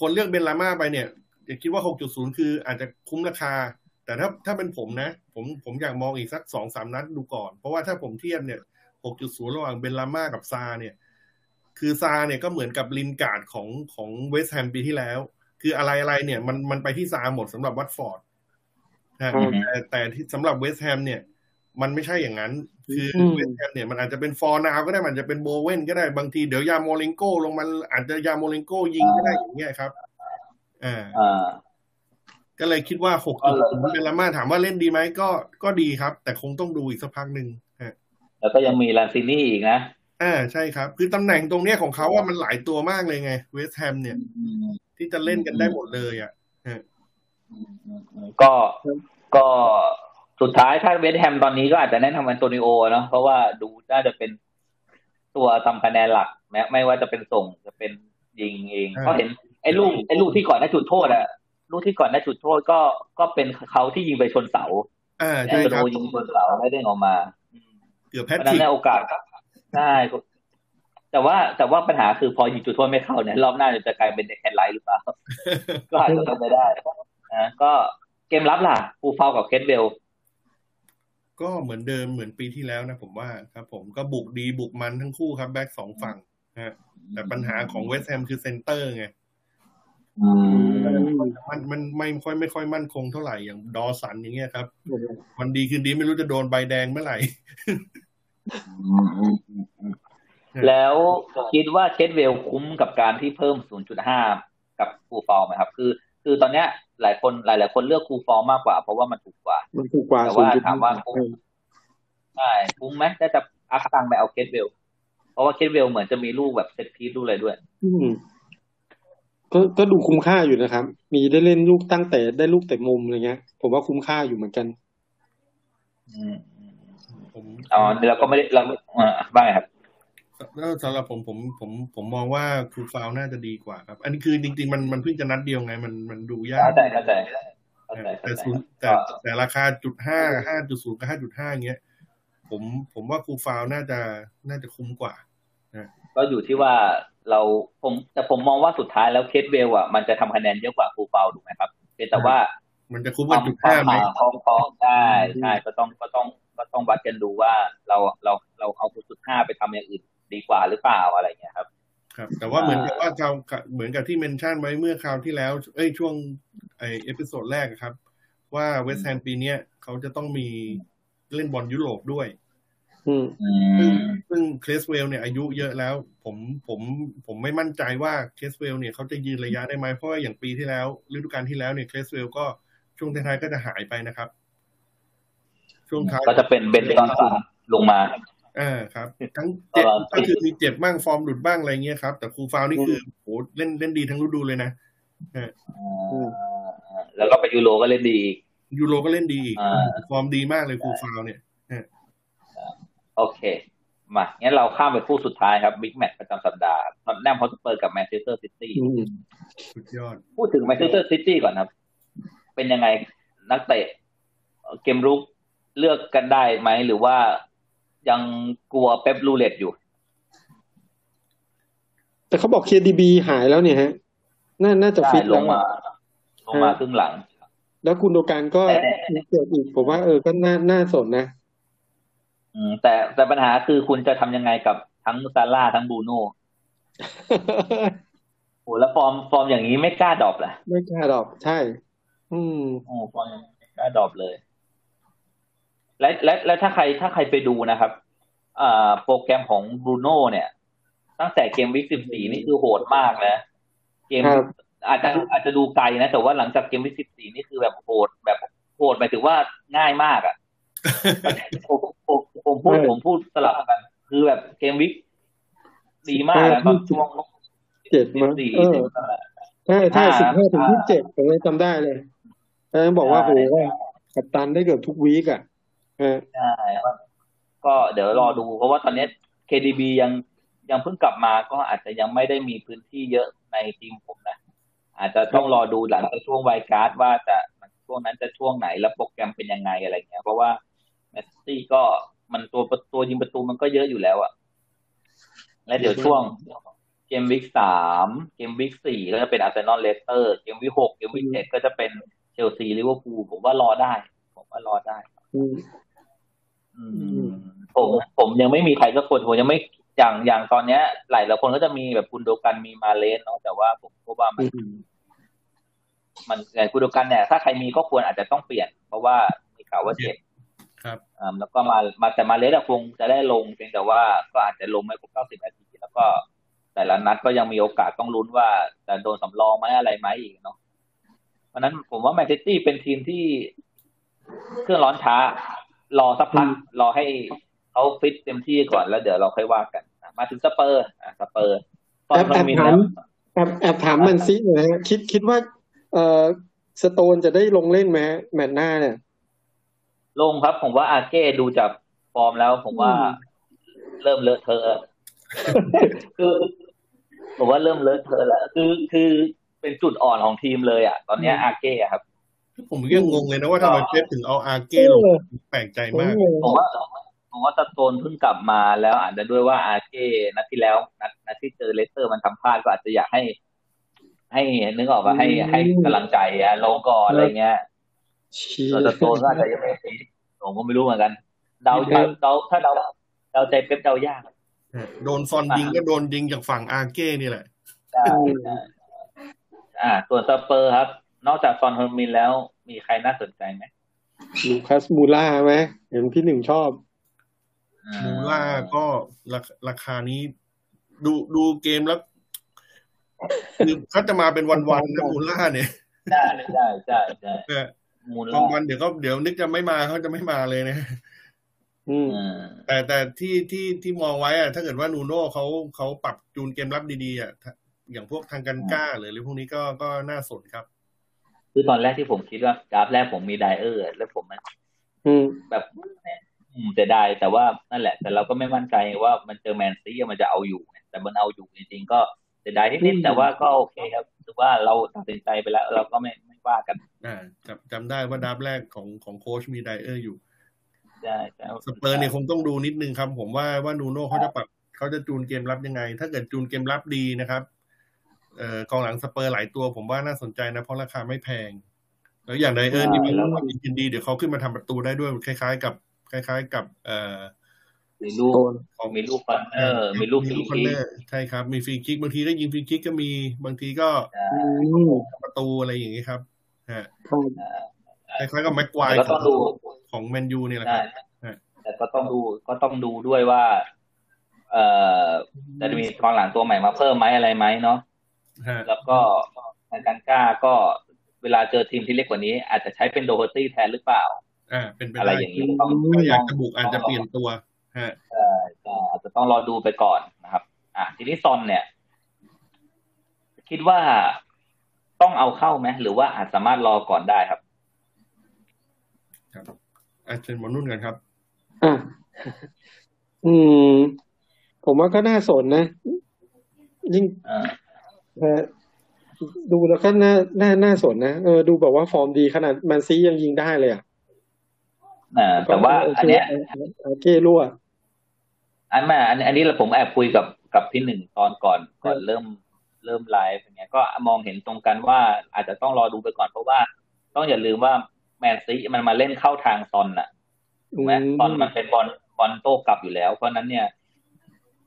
คนเลือกเบนราม่าไปเนี่ยอย่าคิดว่า6.0คืออาจจะคุ้มราคา แต่ถ้าถ้าเป็นผมนะ ผมผมอยากมองอีกสักสองสามนัดดูก่อน เพราะว่าถ้าผมเทียบเนี่ย 6.0 ระหว่างเบนราม่ากับซาร์เนี่ย คือซาร์เนี่ยก็เหมือนกับลินการ์ดของของเวสต์แฮมปีที่แล้ว คืออะไรอะไรเนี่ย มันมันไปที่ซาร์หมดสำหรับวัตฟอร์ดนะแต่แต่ที่สำหรับเวสต์แฮมเนี่ย มันไม่ใช่อย่างนั้น คือเวสต์แฮมเนี่ยมันอาจจะเป็นฟอร์นาลส์ก็ได้มันจะเป็นโบเวนก็ได้บางทีเดี๋ยวยาร์โมเลนโกลงมันอาจจะยาร์โมเลนโกยิงก็ได้อย่างเงี้ยครับอ่าก็เลยคิดว่าหกจุดศูนย์เบนราม่าถามว่าเล่นดีไหมก็ก็ดีครับ แต่คงต้องดูอีกสักพักหนึ่ง แล้วก็ยังมีลานซินี่อีกนะอ่าใช่ครับ คือตำแหน่งตรงเนี้ยของเขาว่ามันหลายตัวมากเลยไง เวสต์แฮมเนี่ย ที่จะเล่นกันได้หมดเลยอะก็ก็สุดท้ายถ้าเวสต์แฮมตอนนี้ก็อาจจะแนะนำอันโตนิโอเนาะเพราะว่าดูน่าจะเป็นตัวทำคะแนนหลักแม้ไม่ว่าจะเป็นส่งจะเป็นยิงเองเพราะเห็นไอ้ลูกไอ้ลูกที่ก่อนได้จุดโทษอะลูกที่ก่อนได้จุดโทษก็ก็เป็นเขาที่ยิงไปชนเสาอ่าใช่ครับยิงชนเสาไม่ได้ออกมา เกือบแฮตทริกในโอกาสใช่แต่ว่าแต่ว่าปัญหาคือพอยิงจุดโทษไม่เข้าเนี่ย รอบหน้าจะกลายเป็นแคลนไรซ์หรือเปล่า ก็อาจจะทำไม่ได้นะก็เกมรับล่ะคูฟาลกับเครสเวลล์ก็เหมือนเดิมเหมือนปีที่แล้วนะผมว่าครับ ผมก็บุกดีบุกมันทั้งคู่ครับ แบ็กสองฝั่งฮะแต่ปัญหาของเวสต์แฮมคือเซนเตอร์ไงมั นมันไม่ค่อยไม่ค่อยมั่นคงเท่าไหร่อย่างดอว์สันอย่างเงี้ยครับวันดีคืนดีไม่รู้จะโดนใบแดงเมื่อไหร่ แล้วคิดว่าเครสเวลล์คุ้มกับการที่เพิ่ม 0.5 กับคูฟาลไหมครับ คือ คือตอนเนี้ยหลายคนหลายหลายคนเลือกคูฟาลมากกว่า เพราะว่ามันถูกกว่า มันถูกกว่าแต่ว่าถามว่าคุ้มใช่คุ้มไหมถ้าจะอัพตังไปเอาเครสเวลล์เพราะว่าเครสเวลล์เหมือนจะมีลูกแบบ set piece ลูกอะไรด้วยอืม ก็ก็ดูคุ้มค่าอยู่นะครับ มีได้เล่นลูกตั้งเตะได้ลูกเตะมุมอะไรเงี้ย ผมว่าคุ้มค่าอยู่เหมือนกันอืมผมอ๋อเราก็ไม่ได้เราบ้างครับแล้วสำหรับผมผมผมผมมองว่าคูฟาลน่าจะดีกว่าครับ อันนี้คือจริง ๆ มันมันเพิ่งจะนัดเดียวไง มันมันดูยากเข้าใจเข้าใจแต่ศูนย์แต่แต่ราคาจุดห้าห้าจุดศูนย์กับห้าจุดห้าเงี้ย ผมผมว่าครูฟาวน่าจะน่าจะคุ้มกว่าก็อยู่ที่ว่า เราผมแต่ผมมองว่าสุดท้ายแล้วเคสเวลอะมันจะทำคะแนนเยอะกว่าครูฟาวถูกไหมครับแต่ว่า มันจะคุ้มกว่าจุดห้าไหมคล้องคล้องได้ใช่ก็ต้องก็ต้องก็ต้องวัดกันดูว่าเราเราเราเอาจุดห้าไปทำอย่างอื่นดีกว่าหรือเปล่าอะไรเงี้ยครับ ครับ แต่ว่าเหมือนกับว่าเราเหมือนกับที่ mention ไว้เมื่อคราวที่แล้ว เอ้ยช่วงไอ episode แรกครับ ว่าเวสต์แฮมปีนี้เขาจะต้องมีเล่นบอลยุโรปด้วยซึ่ง ซึ่งเครสเวลล์เนี่ยอายุเยอะแล้ว ผมผมผมไม่มั่นใจว่าเครสเวลล์เนี่ยเขาจะยืนระยะได้ไหมเพราะว่าอย่างปีที่แล้วฤดูกาลที่แล้วเนี่ยเครสเวลล์ก็ช่วงท้ายๆก็จะหายไปนะครับ ช่วงท้ายก็จะเป็นเบนจอห์นสันลงมาอ่าครับ ทั้งเจ็บก็คือมีเจ็บบ้างฟอร์มหลุดบ้างอะไรเงี้ยครับ แต่คูฟาลนี่คือโหเล่นเล่นดีทั้งฤดูเลยนะแล้วก็ไปยูโรก็เล่นดี ยูโรก็เล่นดีฟอร์มดีมากเลยคูฟาลเนี่ยโอเค มางั้นเราข้ามไปคู่สุดท้ายครับบิ๊กแมตช์ประจำสัปดาห์ท็อตแนมฮ็อตสเปอร์กับแมนเชสเตอร์ซิตี้สุดยอด พูดถึงแมนเชสเตอร์ซิตี้ก่อนครับ เป็นยังไงนักเตะ เกมรุกเลือกกันได้ไหม หรือว่ายังกลัวเป๊ป roulette อยู่ แต่เขาบอก KDB หายแล้วเนี่ยฮะ น่าน่าจะฟิตลงมา ลงมาครึ่งหลัง แล้วกุนโดกันก็เกิดอีก ผมว่าเออก็น่าน่าสนนะอืม แต่แต่ปัญหาคือคุณจะทำยังไงกับทั้งซาลาห์ทั้งบรูโน่โอ้แล้วฟอร์มฟอร์มอย่างนี้ไม่กล้า drop ล่ะไม่กล้า drop ใช่ อืมโอ้ฟอร์มไม่กล้า drop เลย และและและถ้าใครถ้าใครไปดูนะครับอ่าโปรแกรมของบรูโน่เนี่ย ตั้งแต่ gameweek สิบสี่นี่คือโหดมากนะเกมอาจจะอาจจะดูไกลนะ แต่ว่าหลังจาก gameweek สิบสี่นี่คือแบบโหดแบบโหดหมายถึงว่าง่ายมากอะ ผมผมผมพูดผมพูดสลับกัน คือแบบ gameweekดีมากแล้วก็ช่วงเจ็ดมาใช่ใช่สิบห้าถึงยี่สิบเจ็ดผมเลยจำได้เลยแล้วบอกว่าโหกัปตันได้เกือบทุกวีกอะใช่ก็เดี๋ยวรอดูเพราะว่าตอนนี้ KDB ยังยังเพิ่งกลับมาก็อาจจะยังไม่ได้มีพื้นที่เยอะในทีมผมนะ อาจจะต้องรอดูหลังจากช่วงไวการ์ดว่าจะช่วงนั้นจะช่วงไหนแล้วโปรแกรมเป็นยังไงอะไรเงี้ยเพราะว่า แมนซิตี้ก็มันตัวตัวยิงประตูมันก็เยอะอยู่แล้วอะและเดี๋ยวช่วง gameweek สาม gameweek สี่ก็จะเป็นอาร์เซนอลเลสเตอร์ gameweek หก gameweek เจ็ดก็จะเป็นเชลซีลิเวอร์พูลผมว่ารอได้ ผมว่ารอได้ผมผมยังไม่มีใครสักคนผมยังไม่อย่างอย่างตอนเนี้ย หลายหลายคนก็จะมีแบบกุนโดกันมีมาห์เรซเนาะแต่ว่าผมก็ว่ามันมันอย่างกุนโดกันเนี่ย ถ้าใครมีก็ควรอาจจะต้องเปลี่ยน เพราะว่ามีข่าวว่าเจ็บ ครับอ่าแล้วก็มามาแต่มาห์เรซคงจะได้ลงเพียงแต่ว่าก็อาจจะลงไม่ครบเก้าสิบนาทีแล้วก็แต่ละนัดก็ยังมีโอกาสต้องลุ้นว่าจะโดนสำรองไหมอะไรไหมอีกเนาะเพราะนั้นผมว่าแมนเชสเตอร์เป็นทีมที่เครื่องร้อนช้า รอสักพักรอให้เขาฟิตเต็มที่ก่อนแล้วเดี๋ยวเราค่อยว่ากัน มาถึงสเปอร์สเปอร์แอบแอบถามแอบแอบถามมันซิหน่อยคิดคิดว่าเอ่อสโตนจะได้ลงเล่นไหมแมตช์หน้าเนี่ย ลงครับ ผมว่าอาเก้ดูจากฟอร์มแล้ว ผมว่าเริ่มเลอะเทอะคือผมว่าเริ่มเลอะเทอะแล้วคือคือเป็นจุดอ่อนของทีมเลยอะ ตอนนี้อาเก้ครับผมยังงงเลยนะว่าทำไมเป๊ปถึงเอาอาเก้ลงแปลกใจมากผมว่าผมว่าสโตนเพิ่งกลับมาแล้วอาจจะด้วยว่าอาเก้นัดที่แล้วนัดนัดที่เจอเลสเตอร์มันทำพลาดก็อาจจะอยากให้ ให้นึกออกว่าให้ให้กำลังใจอะลงก่อนอะไรเงี้ย เราสโตนก็อาจจะยังไม่ผมก็ไม่รู้เหมือนกัน เดาเดาถ้าเดาเดาใจเป๊ปเดายากโดนซอนยิงก็โดนยิงจากฝั่งอาเก้นี่แหละใช่อ่า ส่วนสเปอร์ครับ นอกจากฟอนเฮอร์มินแล้ว มีใครน่าสนใจไหมลูคัสมูล่าไหมเห็นพี่หนึ่งชอบ มูล่าก็ราราคานี้ ดูดูเกมแล้วคือเขาจะมาเป็นวันๆนะมูล่าเนี่ยใช่ใช่ใช่ใช่มูล่าวันเดี๋ยวก็เดี๋ยวนึกจะไม่มาเขาจะไม่มาเลยนะแต่แต่ที่ที่ที่มองไว้อะถ้าเกิดว่านูโน่เขาเขาปรับจูนเกมรับดีๆอะอย่างพวกแทงกังก้าหรืออะไรพวกนี้ก็ก็น่าสนครับ คือตอนแรกที่ผมคิดว่า draft แรกผมมีไดเออร์แล้วผมแบบจะได้แต่ว่านั่นแหละ แต่เราก็ไม่มั่นใจว่ามันเจอแมนซีมันจะเอาอยู่แต่มันเอาอยู่จริงๆก็เสียดายนิดๆแต่ว่าก็โอเคครับถือว่าเราตัดสินใจไปแล้ว เราก็ไม่ไม่ ว่ากันอ่าจำจำได้ว่า draft แรกของของโค้ชมีไดเออร์อยู่ใช่ใช่สเปอร์เนี่ยคงต้องดูนิดนึงครับ ผมว่าว่านูโน่เขาจะปรับเขาจะจูนเกมรับยังไง ถ้าเกิดจูนเกมรับดีนะครับเอ่อกองหลังสเปอร์หลายตัวผมว่าน่าสนใจนะเพราะราคาไม่แพง แล้วอย่างไดเออร์นี่มันยินดีเดี๋ยวเขาขึ้นมาทำประตูได้ด้วยคล้ายๆ กับ คล้าย ๆ กับ เอ่อมีลูกของมีลูก corner มีลูกฟรีคิกใช่ครับ มีฟรีคิกบางทีก็ยิงฟรีคิกก็มีบางทีก็ประตูอะไรอย่างนี้ครับ ฮะคล้ายๆกับแม็กควายของแมนยูนี่แหละครับแต่ก็ต้องดูก็ต้องดูด้วยว่า เอ่อจะมีกองหลังตัวใหม่มาเพิ่มไหมอะไรไหมเนาะแล้วก็ทางการกล้าก็เวลาเจอทีมที่เล็กกว่านี้ อาจจะใช้เป็นโดโฮตี้แทนหรือเปล่าอ่าเป็นไปอะไรอย่างนี้ต้องอยากจะบุกอาจจะเปลี่ยนตัวฮะใช่อาจจะต้องรอดูไปก่อนนะครับ อะทีนี้ซอนเนี่ย คิดว่า ต้องเอาเข้าไหมหรือว่าอาจสามารถรอก่อนได้ครับ ครับอาจารย์มนุ่นกันครับอ่าอืม ผมว่าก็น่าสนนะยิ่งดูแล้วก็น่าน่าน่าสนนะเออดูแบบว่าฟอร์มดีขนาดมันซียังยิงได้เลยอะแต่ว่าอันเนี้ยเก้รั่วอันมาอันอันนี้เราผมแอบคุยกับกับพี่หนึ่งตอนก่อนก่อนเริ่ม เริ่มไลฟ์อย่างเงี้ยก็มองเห็นตรงกันว่าอาจจะต้องรอดูไปก่อนเพราะว่า ต้องอย่าลืมว่าแมนซีมันมาเล่นเข้าทางซอนน่ะถูกไหมซอนมันเป็นบอลบอลโต้กลับอยู่แล้ว เพราะนั้นเนี่ย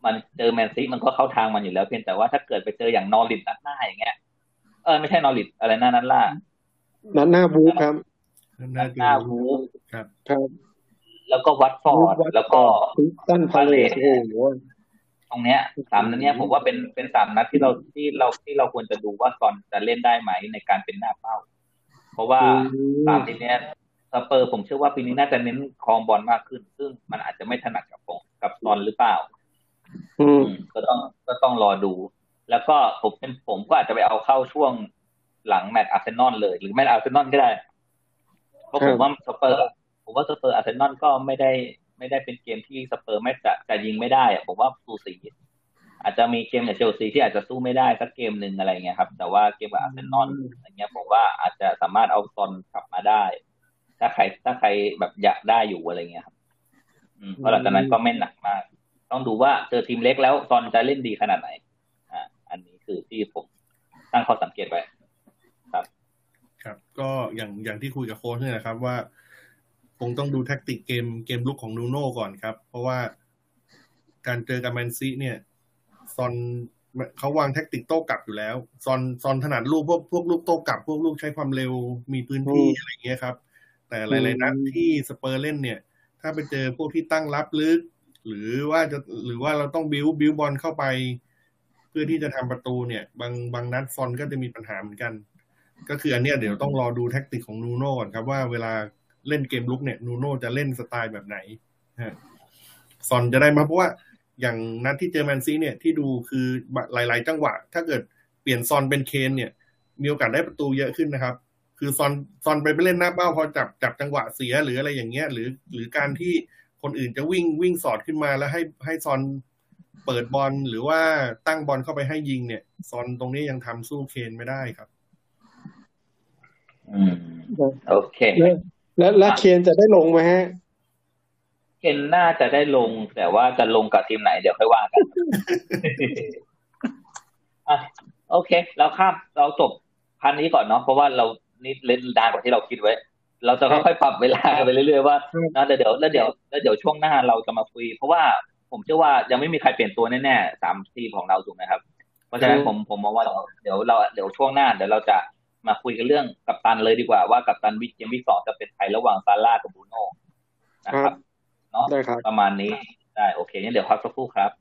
มันเจอแมนซีมันก็เข้าทางมันอยู่แล้วเพียงแต่ว่าถ้าเกิดไปเจออย่างนอริดนัดหน้าอย่างเงี้ยเออไม่ใช่นอริดอะไรหน้านั้นล่ะนัดหน้าบูครับนัดหน้าบูครับครับ แล้วก็วัดฟอร์ดแล้วก็ตั้นพาเลสโอ้โห ตรงเนี้ยสามนัดเนี้ยผมว่าเป็นเป็นสามนัดที่เราที่เราที่เราควรจะดูว่าซอนจะเล่นได้ไหมในการเป็นหน้าเป้า เพราะว่าสามทีเนี้ยสเปอร์ผมเชื่อว่าปีนี้น่าจะเน้นครองบอลมากขึ้น ซึ่งมันอาจจะไม่ถนัดกับผมกับซอนหรือเปล่า อืมก็ต้องก็ต้องรอดู แล้วก็ผมเป็นผมก็อาจจะไปเอาเข้าช่วงหลังแมตช์อาร์เซนอลเลย หรือแมตช์อาร์เซนอลก็ได้เพราะผมว่าสเปอร์ผมว่าสเปอร์อาร์เซนอลก็ไม่ได้ ไม่ได้เป็นเกมที่สเปอร์ไม่จะจะยิงไม่ได้อะผมว่าสูสีอาจจะมีเกมอย่างเชลซีที่อาจจะสู้ไม่ได้สักเกมหนึ่งอะไรเงี้ยครับ แต่ว่าเกมกับอาร์เซนอลอย่างเงี้ยผมว่าอาจจะสามารถเอาซอนกลับมาได้ ถ้าใครถ้าใครแบบอยากได้อยู่อะไรเงี้ยครับเพราะหลังจากนั้นก็ไม่หนักมาก ต้องดูว่าเจอทีมเล็กแล้วซอนจะเล่นดีขนาดไหน อ่า อันนี้คือที่ผมตั้งข้อสังเกตไว้ครับ ครับ ก็อย่างอย่างที่คุยกับโค้ชเนี่ยนะครับว่า คงต้องดูแท็กติกเกมเกมรุกของนูโน่ก่อนครับ เพราะว่าการเจอกับแมนซีเนี่ย ซอนเขาวางแท็กติกโต้กลับอยู่แล้ว ซอนซอนถนัดลูกพวกพวกลูกโต้กลับ พวกลูกใช้ความเร็วมีพื้นที่อะไรเงี้ยครับ แต่หลายๆนัดที่สเปอร์เล่นเนี่ย ถ้าไปเจอพวกที่ตั้งรับลึก หรือว่าจะหรือว่าเราต้องบิวบิวบอลเข้าไป เพื่อที่จะทำประตูเนี่ย บางบางนัดซอนก็จะมีปัญหาเหมือนกัน ก็คืออันเนี้ยเดี๋ยวต้องรอดูแท็กติกของนูโน่ก่อนครับว่าเวลา เล่นเกมรุกเนี่ยนูโน่จะเล่นสไตล์แบบไหนฮะซอนจะได้มาเพราะว่าอย่างนัดที่เจอแมนซีเนี่ยที่ดูคือหลาย ๆ จังหวะ ถ้าเกิดเปลี่ยนซอนเป็นเคนเนี่ย มีโอกาสได้ประตูเยอะขึ้นนะครับ คือซอนซอนไปไปเล่นหน้าเป้าพอจับจับจังหวะเสียหรืออะไรอย่างเงี้ย หรือหรือการที่คนอื่นจะวิ่งวิ่งสอดขึ้นมาแล้วให้ให้ซอนเปิดบอลหรือว่าตั้งบอลเข้าไปให้ยิงเนี่ย ซอนตรงนี้ยังทำสู้เคนไม่ได้ครับ อืมโอเค แล้วแล้วเคนจะได้ลงไหมฮะเคนน่าจะได้ลง แต่ว่าจะลงกับทีมไหนเดี๋ยวค่อยว่ากันอะโอเคแล้วข้ามเราจบพันนี้ก่อนเนาะเพราะว่าเรานี่เล่นดานกว่าที่เราคิดไว้ เราจะค่อยๆปรับเวลาไปเรื่อยๆว่าแล้วเดี๋ยวแล้วเดี๋ยวแล้วเดี๋ยวช่วงหน้าเราจะมาคุย เพราะว่าผมเชื่อว่ายังไม่มีใครเปลี่ยนตัวแน่ๆสามทีมของเราถูกไหมครับ เพราะฉะนั้นผมผมมองว่าเดี๋ยวเราเดี๋ยวช่วงหน้าเดี๋ยวเราจะ มาคุยกันเรื่องกัปตันเลยดีกว่าว่ากัปตันวิกเกมวิกสองจะเป็นใครระหว่างซาร่ากับบูโน่นะครับเนาะประมาณนี้ได้โอเคงั้นเดี๋ยวพักสักครู่ครับ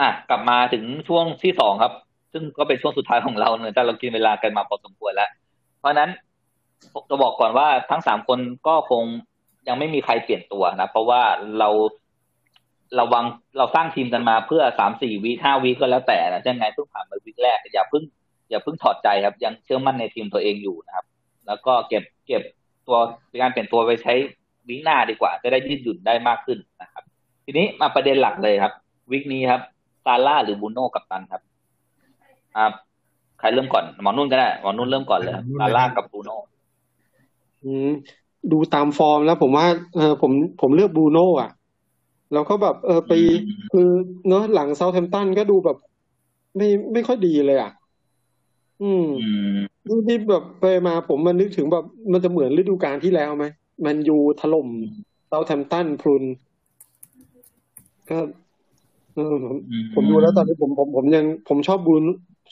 อะกลับมาถึงช่วงที่สองครับ ซึ่งก็เป็นช่วงสุดท้ายของเราเนื่องจากเรากินเวลากันมาพอสมควรแล้ว เพราะนั้นจะบอกก่อนว่าทั้งสามคนก็คงยังไม่มีใครเปลี่ยนตัวนะ เพราะว่าเรา เราวางเราสร้างทีมกันมาเพื่อสามสี่วีห้าวีก็แล้วแต่นะยังไงเพิ่งผ่านมาวีแรกอย่าเพิ่งอย่าเพิ่งถอดใจครับ ยังเชื่อมั่นในทีมตัวเองอยู่นะครับ แล้วก็เก็บเก็บตัวการเปลี่ยนตัวไปใช้วิกหน้าดีกว่า จะได้ยืดหยุ่นได้มากขึ้นนะครับ ทีนี้มาประเด็นหลักเลยครับ week นี้ครับซาลาห์หรือบรูโน่กัปตันครับอ่าใครเริ่มก่อนหมอนุ่นก็ได้หมอนุ่นเริ่มก่อนเลยซาลาห์กับบรูโน่ดูตามฟอร์มแล้วผมว่าเออผมผมเลือกบรูโน่อะ แล้วก็แบบเออไปคือเนอะหลังเซาแธมป์ตันก็ดูแบบ ไม่ไม่ค่อยดีเลยอะ อืมนี่แบบไปมาผมมันนึกถึงแบบมันจะเหมือนฤดูกาลที่แล้วไหมแมนยูถล่มเซาแธมป์ตันพรุนก็ผมดูแล้วตอนนี้ผมผมผมยังผมชอบบรูน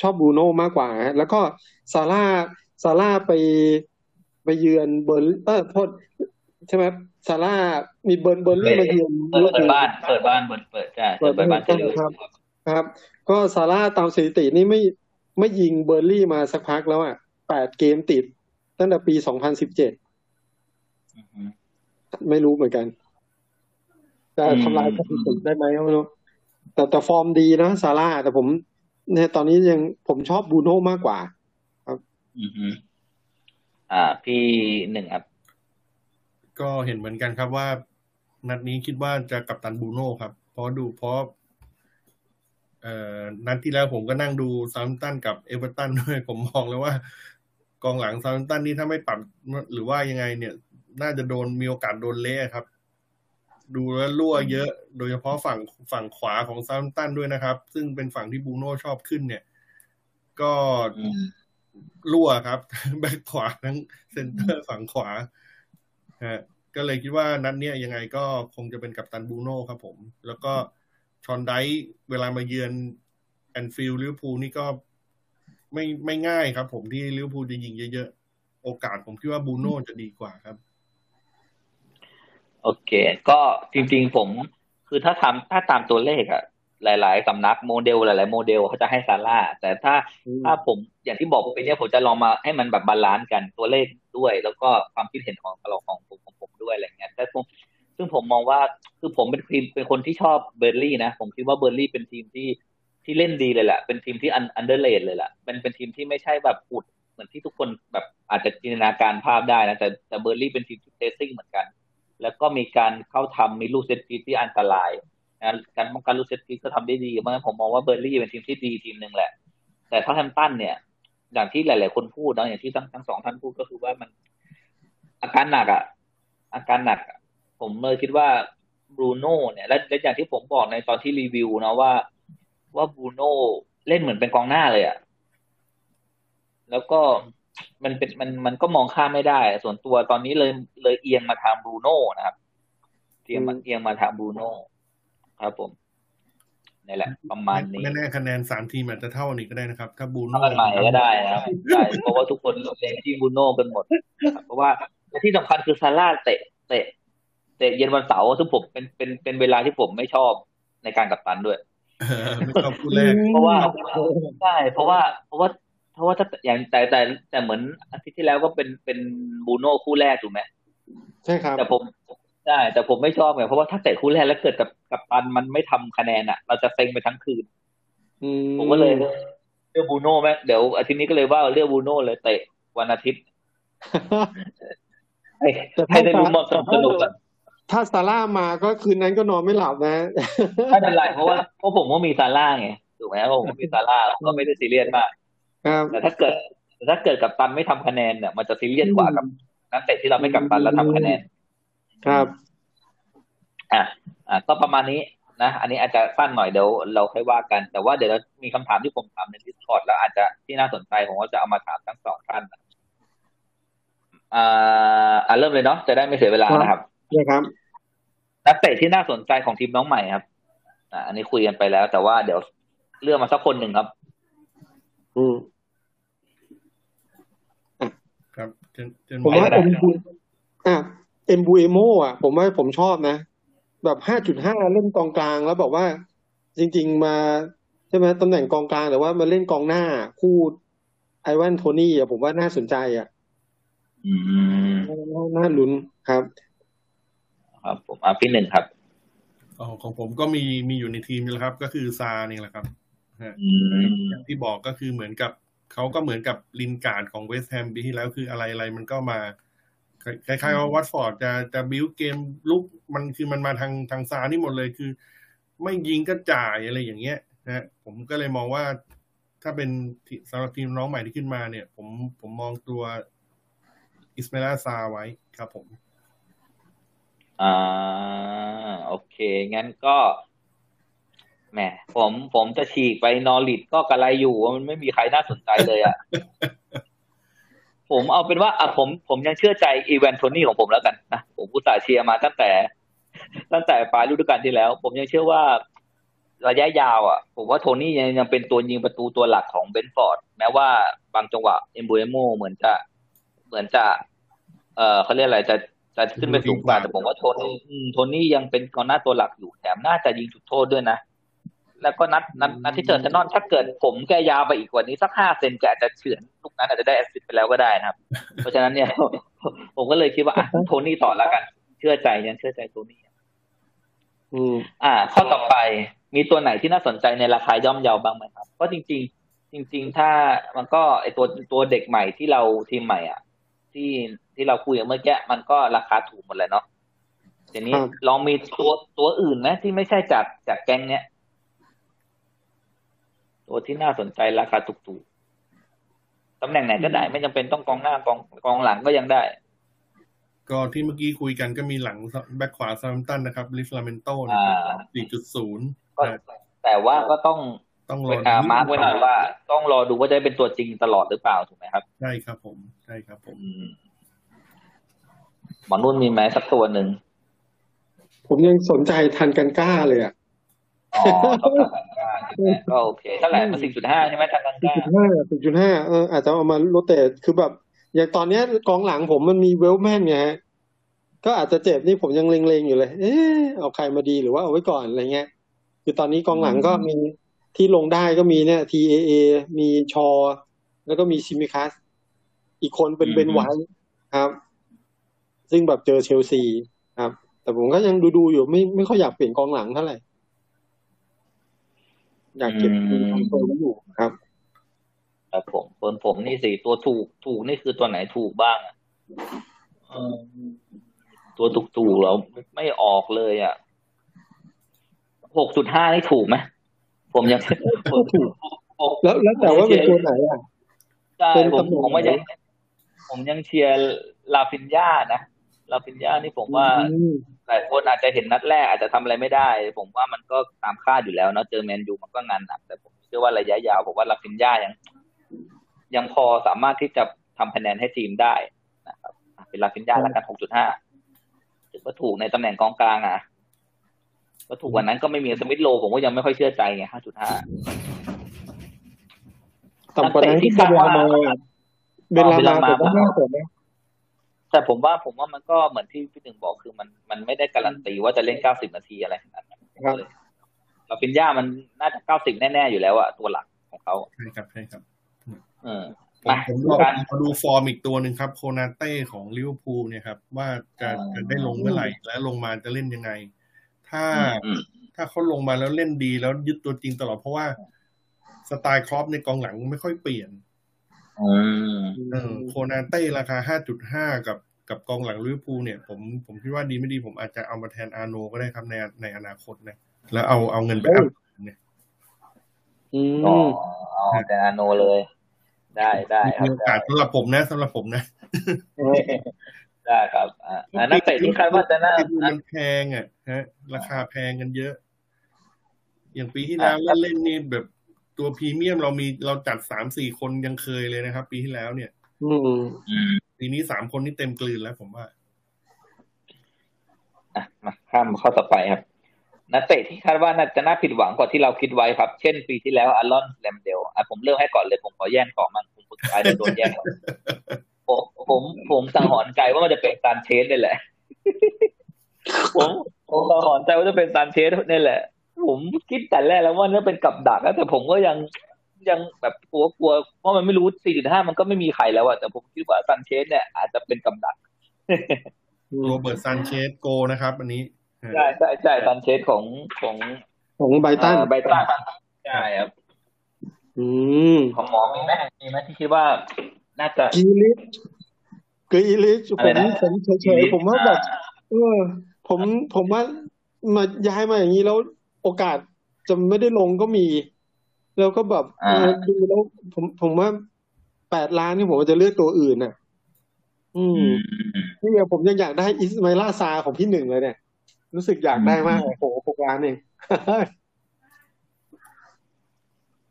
ชอบบรูโน่มากกว่า แล้วก็ซาลาห์ซาลาห์ไปไปเยือนเบอร์เออโทษใช่ไหม ซาลาห์มีเบิร์นเบิร์นลี่มาเยือนเปิดบ้านเปิดบ้านเปิดเปิดใช่เปิดบ้านใช่ครับ ครับ ก็ซาลาห์ตามสถิตินี่ไม่ไม่ยิงเบิร์นลีย์มาสักพักแล้วอะแปดเกมติด ตั้งแต่ปีสองพันสิบเจ็ดไม่รู้เหมือนกันจะทำลายสถิติได้ไหมไม่รู้แต่แต่ฟอร์มดีนะซาร่าแต่ผมเนี่ยตอนนี้ยังผมชอบบูโน่มากกว่า ครับ อืออ่า พี่หนึ่งครับ ก็เห็นเหมือนกันครับว่า นัดนี้คิดว่าจะกับตันบูโน่ครับ เพราะดูเพราะเอ่อนัดที่แล้วผมก็นั่งดูซาวตันกับเอเวอร์ตันด้วยผมมองแล้วว่า กองหลังซาวตันนี่ถ้าไม่ปรับหรือว่ายังไง เนี่ย น่าจะโดนมีโอกาสโดนเละครับ ดูแล้วรั่วเยอะ โดยเฉพาะฝั่งฝั่งขวาของซาวตันด้วยนะครับ ซึ่งเป็นฝั่งที่บรูโน่ชอบขึ้น เนี่ย ก็รั่วครับ แบ็คขวาทั้งเซนเตอร์ฝั่งขวา ฮะก็เลยคิดว่านัดเนี้ยยังไงก็คงจะเป็นกัปตันบรูโน่ครับผม แล้วก็ฌอนไดช์เวลามาเยือนแอนฟิลด์ลิเวอร์พูลนี่ก็ไม่ไม่ง่ายครับผมที่ลิเวอร์พูลจะยิงเยอะๆ โอกาสผมคิดว่าบรูโน่จะดีกว่าครับ โอเค ก็จริงๆผม คือถ้าทำถ้าตามตัวเลขอะหลายๆสำนักโมเดลหลายๆโมเดลเขาจะให้ซาลาห์แต่ถ้าถ้าผมอย่างที่บอกไปเนี่ยผมจะลองมาให้มันแบบ balance กันตัวเลข ด้วย แล้วก็ความคิดเห็นของเราของผมของผมด้วยอะไรเงี้ยแต่ผมซึ่งผมมองว่าคือผมเป็นทีมเป็นคนที่ชอบเบิร์นลีย์นะ ผมคิดว่าเบิร์นลีย์เป็นทีมที่ที่เล่นดีเลยแหละ เป็นทีมที่อัน underrated เลยแหละเป็นเป็นทีมที่ไม่ใช่แบบอุดเหมือนที่ทุกคนแบบอาจจะจินตนาการภาพได้นะ แต่แต่เบิร์นลีย์เป็นทีมที่ pressing เหมือนกัน แล้วก็มีการเข้าทำมีลูก set piece ที่อันตรายการป้องกันลูก set piece ก็ทำได้ดีเพราะฉะนั้นผมมองว่าเบิร์นลีย์เป็นทีมที่ดีทีมหนึ่งแหละ แต่ถ้าแฮมตันเนี่ย อย่างที่หลาย ๆ คนพูดนะอย่างที่ทั้งทั้งสองท่านพูดก็คือว่ามัน อาการหนักอะอาการหนัก ผมเลยคิดว่าบรูโน่เนี่ยและและอย่างที่ผมบอกในตอนที่รีวิวนะว่า ว่าบรูโน่เล่นเหมือนเป็นกองหน้าเลยอะแล้วก็มันเป็นมันมันก็มองข้ามไม่ได้ ส่วนตัวตอนนี้เลยเลยเอียงมาทางบรูโน่นะครับเอียงมาเอียงมาทางบรูโน่ครับผม นี่แหละ ประมาณนี้แน่คะแนนสามทีมอาจจะเท่านี้ก็ได้นะครับ ถ้าบูโน่ใหม่ก็ได้นะครับใช่เพราะว่าทุกคนเล่นที่บูโน่กันหมด เพราะว่าที่สำคัญคือซาร่าเตะเตะเตะเย็นวันเสาร์ซึ่งผมเป็นเป็นเป็นเวลาที่ผมไม่ชอบในการกัปตันด้วยไม่ชอบคู่แรกเพราะว่าใช่เพราะว่าเพราะว่าเพราะว่าถ้าอย่างแต่แต่แต่เหมือนอาทิตย์ที่แล้วก็เป็นเป็นบูโน่คู่แรกถูกไหมใช่ครับแต่ผม ใช่แต่ผมไม่ชอบไงเพราะว่าถ้าเตะคู่แรกแล้วเกิดกับกับตันมันไม่ทำคะแนนอะ เราจะเซ็งไปทั้งคืนผมก็เลยเลือกบูโน่ไหมเดี๋ยวอาทิตย์นี้ก็เลยว่าเลือกบูโน่เลยเตะวันอาทิตย์ให้ได้รู้มอบสนุกถ้าซาร่ามาก็คืนนั้นก็นอนไม่หลับนะไม่เป็นไรเพราะว่าเพราะผมก็มีซาร่าไงถูกไหมเพราะผมมีซาร่าก็ไม่ได้ซีเรียสมากแต่ถ้าเกิดแต่ถ้าเกิดกัปตันไม่ทำคะแนนเนี่ยมันจะซีเรียสกว่ากับนักเตะที่เราไม่กัปตันแล้วทำคะแนน ครับอะอะก็ประมาณนี้นะ อันนี้อาจจะสั้นหน่อยเดี๋ยวเราค่อยว่ากัน แต่ว่าเดี๋ยวมีคำถามที่ผมถามในดิสคอร์ดแล้วอาจจะที่น่าสนใจผมก็จะเอามาถามทั้งสองท่านอ่าอ่าเริ่มเลยเนาะจะได้ไม่เสียเวลานะครับนะครับ นักเตะที่น่าสนใจของทีมน้องใหม่ครับอ่าอันนี้คุยกันไปแล้ว แต่ว่าเดี๋ยวเลือกมาสักคนหนึ่งครับ อืมครับผมว่าเอ็มบูอะ เอ็มบูเอโมอะ ผมว่าผมชอบนะ แบบห้าจุดห้าเล่นกองกลางแล้วบอกว่า จริง ๆ มาใช่ไหมตำแหน่งกองกลางแต่ว่ามาเล่นกองหน้าคู่ไอวันโทนี่อะผมว่าน่าสนใจอะอืมน่าลุ้นครับ ครับผมอะพี่หนึ่งครับอ๋อของผมก็มีมีอยู่ในทีมนี่แหละครับ ก็คือซาร์นี่แหละครับอย่างที่บอกก็คือเหมือนกับเขาก็เหมือนกับลินการ์ดของเวสต์แฮมปีที่แล้วคืออะไรอะไรมันก็มา คล้ายๆว่าวัตฟอร์ดจะจะ build เกมรุกมันคือมันมาทางทางซาร์นี่หมดเลยคือ ไม่ยิงก็จ่ายอะไรอย่างเงี้ยนะผมก็เลยมองว่าถ้าเป็นสำหรับทีมน้องใหม่ที่ขึ้นมาเนี่ย ผมผมมองตัวอิสไมลาซาร์ไว้ครับผม อ่า โอเค งั้นก็แหมผมผมจะฉีกไปนอริชก็กระไรอยู่ มันไม่มีใครน่าสนใจเลยอะ่ะ ผมเอาเป็นว่าอะผมผมยังเชื่อใจไอแวนโทนี่ของผมแล้วกันนะผมอุตส่าห์เชียร์มาตั้งแต่ ตั้งแต่ปลายฤดูกาลที่แล้ว ผมยังเชื่อว่าระยะยาวอะ ผมว่าโทนี่ยังยังเป็นตัวยิงประตูตัวหลักของเบรนท์ฟอร์ด แม้ว่าบางจังหวะเอ็มบูโม่เหมือนจะเหมือนจะ เอ่อเขาเรียกอะไรจะจะขึ้นไปสูงกว่าแต่ผมว่าโทนี่โทนี่ยังเป็นกองหน้าตัวหลักอยู่แถมน่าจะยิงจุดโทษด้วยนะ แล้วก็นัดนัดนัดที่เจออาร์เซนอลถ้าเกิดผมแกยาวไปอีกกว่านี้สักห้าเซนแกอาจจะเฉือนลูกนั้นอาจจะได้แอสซิสไปแล้วก็ได้นะครับ เพราะฉะนั้นเนี่ย ผมก็เลยคิดว่าโทนี่ต่อแล้วกัน เชื่อใจยังเชื่อใจโทนี่อืมอ่า ข้อต่อไปมีตัวไหนที่น่าสนใจในราคาย่อมเยาบ้างไหมครับ เพราะจริง ๆ จริง ๆ ถ้ามันก็ไอตัวตัวเด็กใหม่ที่เราทีมใหม่อะ ที่ที่เราคุยเมื่อกี้มันก็ราคาถูกหมดเลยเนาะทีนี้ลองมีตัวตัวอื่นไหมที่ไม่ใช่จากจากแก๊งเนี้ย ตัวที่น่าสนใจราคาถูกๆตำแหน่งไหนก็ได้ ไม่จำเป็นต้องกองหน้ากองกองหลังก็ยังได้ ก็ที่เมื่อกี้คุยกันก็มีหลังแบ็คขวาซาร์ตันนะครับลิฟลาเมนโต้สี่จุดศูนย์แต่ว่าก็ต้องต้องรอมาร์กไว้หน่อยว่า ต้องรอดูว่าจะเป็นตัวจริงตลอดหรือเปล่าถูกไหมครับใช่ครับผมใช่ครับผมหมอนุ่นมีไหมสักตัวหนึ่งผมยังสนใจทันกันกล้าเลยอะ อ๋อทันกันกล้าก็โอเคเท่าไหร่มาสี่จุดห้าใช่ไหมทันกันกล้าสี่จุดห้าสี่จุดห้าเอออาจจะเอามาโรเตทคือแบบ อย่างตอนเนี้ยกองหลังผมมันมีเวลแมนไงฮะก็อาจจะเจ็บนี่ผมยังเล็งๆอยู่เลย เออเอาใครมาดีหรือว่าเอาไว้ก่อนอะไรเงี้ย คือตอนนี้กองหลังก็มีที่ลงได้ก็มีเนี่ย TAA มีชอ แล้วก็มีซิมิคัส อีกคนเป็นเบนไวครับ ซึ่งแบบเจอเชลซีครับ แต่ผมก็ยังดูดูอยู่ไม่ไม่ค่อยอยากเปลี่ยนกองหลังเท่าไหร่ อยากเก็บตัวไว้อยู่ครับครับผมคนผมนี่สี่ตัวถูกถูกนี่คือตัวไหนถูกบ้างตัวถูกถูกเราไม่ออกเลยอะหกจุดห้านี่ถูกไหมผมยังถูกแล้วแล้วแต่ว่าเป็นตัวไหนอะใช่ผมผมว่ายังผมยังเชียร์ราฟินญานะ ราฟินญานี่ผมว่าหลายคนอาจจะเห็นนัดแรกอาจจะทำอะไรไม่ได้ ผมว่ามันก็ตามคาดอยู่แล้วเนาะเจอแมนยูมันก็งานหนักแต่ผมเชื่อว่าระยะยาวผมว่าราฟินญายัง ยังพอสามารถที่จะทำคะแนนให้ทีมได้นะครับเป็นราฟินญาแล้วกันหกจุดห้าถือว่าถูกในตำแหน่งกองกลางอะก็ถูกวันนั้นก็ไม่มีสมิธโรว์ ผมก็ยังไม่ค่อยเชื่อใจไงห้าจุดห้าต่ำกว่านั้นที่เบลามาเบนราห์มาผมก็น่าสนนะ แต่ผมว่าผมว่ามันก็เหมือนที่พี่หนึ่งบอกคือมันมันไม่ได้การันตีว่าจะเล่นเก้าสิบนาทีอะไรขนาดนั้นเลยราฟินญามันน่าจะเก้าสิบแน่ๆอยู่แล้วอะตัวหลักของเขาใช่ครับใช่ครับเออผมผมลองมาดูฟอร์มอีกตัวหนึ่งครับ โคนาเต้ของลิเวอร์พูลเนี่ยครับ ว่าจะจะได้ลงเมื่อไหร่และลงมาจะเล่นยังไง ถ้าถ้าเขาลงมาแล้วเล่นดีแล้วยึดตัวจริงตลอดเพราะว่าสไตล์คล็อปป์ในกองหลังไม่ค่อยเปลี่ยนเออ โคนาเต้ราคาห้าจุดห้ากับกับกองหลังลิเวอร์พูลเนี่ยผมผมคิดว่าดีไม่ดีผมอาจจะเอามาแทนอาร์โนลด์ก็ได้ครับในในอนาคตนะแล้วเอาเอาเงินไปอัพเนี่ยอ๋อเอาแต่อาโนเลย ได้ได้ครับมีโอกาสสำหรับผมนะสำหรับผมนะได้ครับอ่านักเตะที่คาดว่าจะน่ามันแพงอะฮะ ราคาแพงกันเยอะ อย่างปีที่แล้วเล่นๆนี่แบบ ตัวพรีเมียมเรามีเราจัดสามสี่คนยังเคยเลยนะครับ ปีที่แล้วเนี่ย อืมปีนี้สามคนนี่เต็มกลืนแล้วผมว่าอะมาข้ามข้อต่อไปครับ นักเตะที่คาดว่าน่าจะน่าผิดหวังกว่าที่เราคิดไว้ครับ เช่นปีที่แล้วอารอนแลมเดลอะผมเลือกให้ก่อนเลยผมขอแย่งของมันผมสุดท้ายโดนแย่งผมผมผมสังหรณ์ใจว่ามันจะเป็นซานเชสนี่แหละผมผมสังหรณ์ใจว่าจะเป็นซานเชสนี่แหละ ผมคิดแต่แรกแล้วว่าน่าเป็นกับดักแล้วแต่ผมก็ยังยังแบบกลัวกลัวเพราะมันไม่รู้ 4.5 มันก็ไม่มีใครแล้วอะแต่ผมคิดว่าซันเชสเนี่ยอาจจะเป็นกับดักโรเบิร์ตซันเชสโกลนะครับ อันนี้ใช่ใช่ใช่ซันเชสของของของไบรท์ตันไบรท์ตันใช่ครับอืมของหมอมีไหมมีไหมที่คิดว่าน่าจะกีลิชกรีลิชอะไรนะผมเฉยๆผมว่าแบบเออผมผมว่ามาย้ายมาอย่างนี้แล้ว โอกาสจะไม่ได้ลงก็มี แล้วก็แบบเออดูแล้วผมผมว่าแปดล้านนี่ผมจะเลือกตัวอื่นน่ะ อืมนี่ไงผมยังอยากได้อิสมาอิลาซาของพี่หนึ่งเลยเนี่ย รู้สึกอยากได้มากเลยโอ้โหหกล้านเอง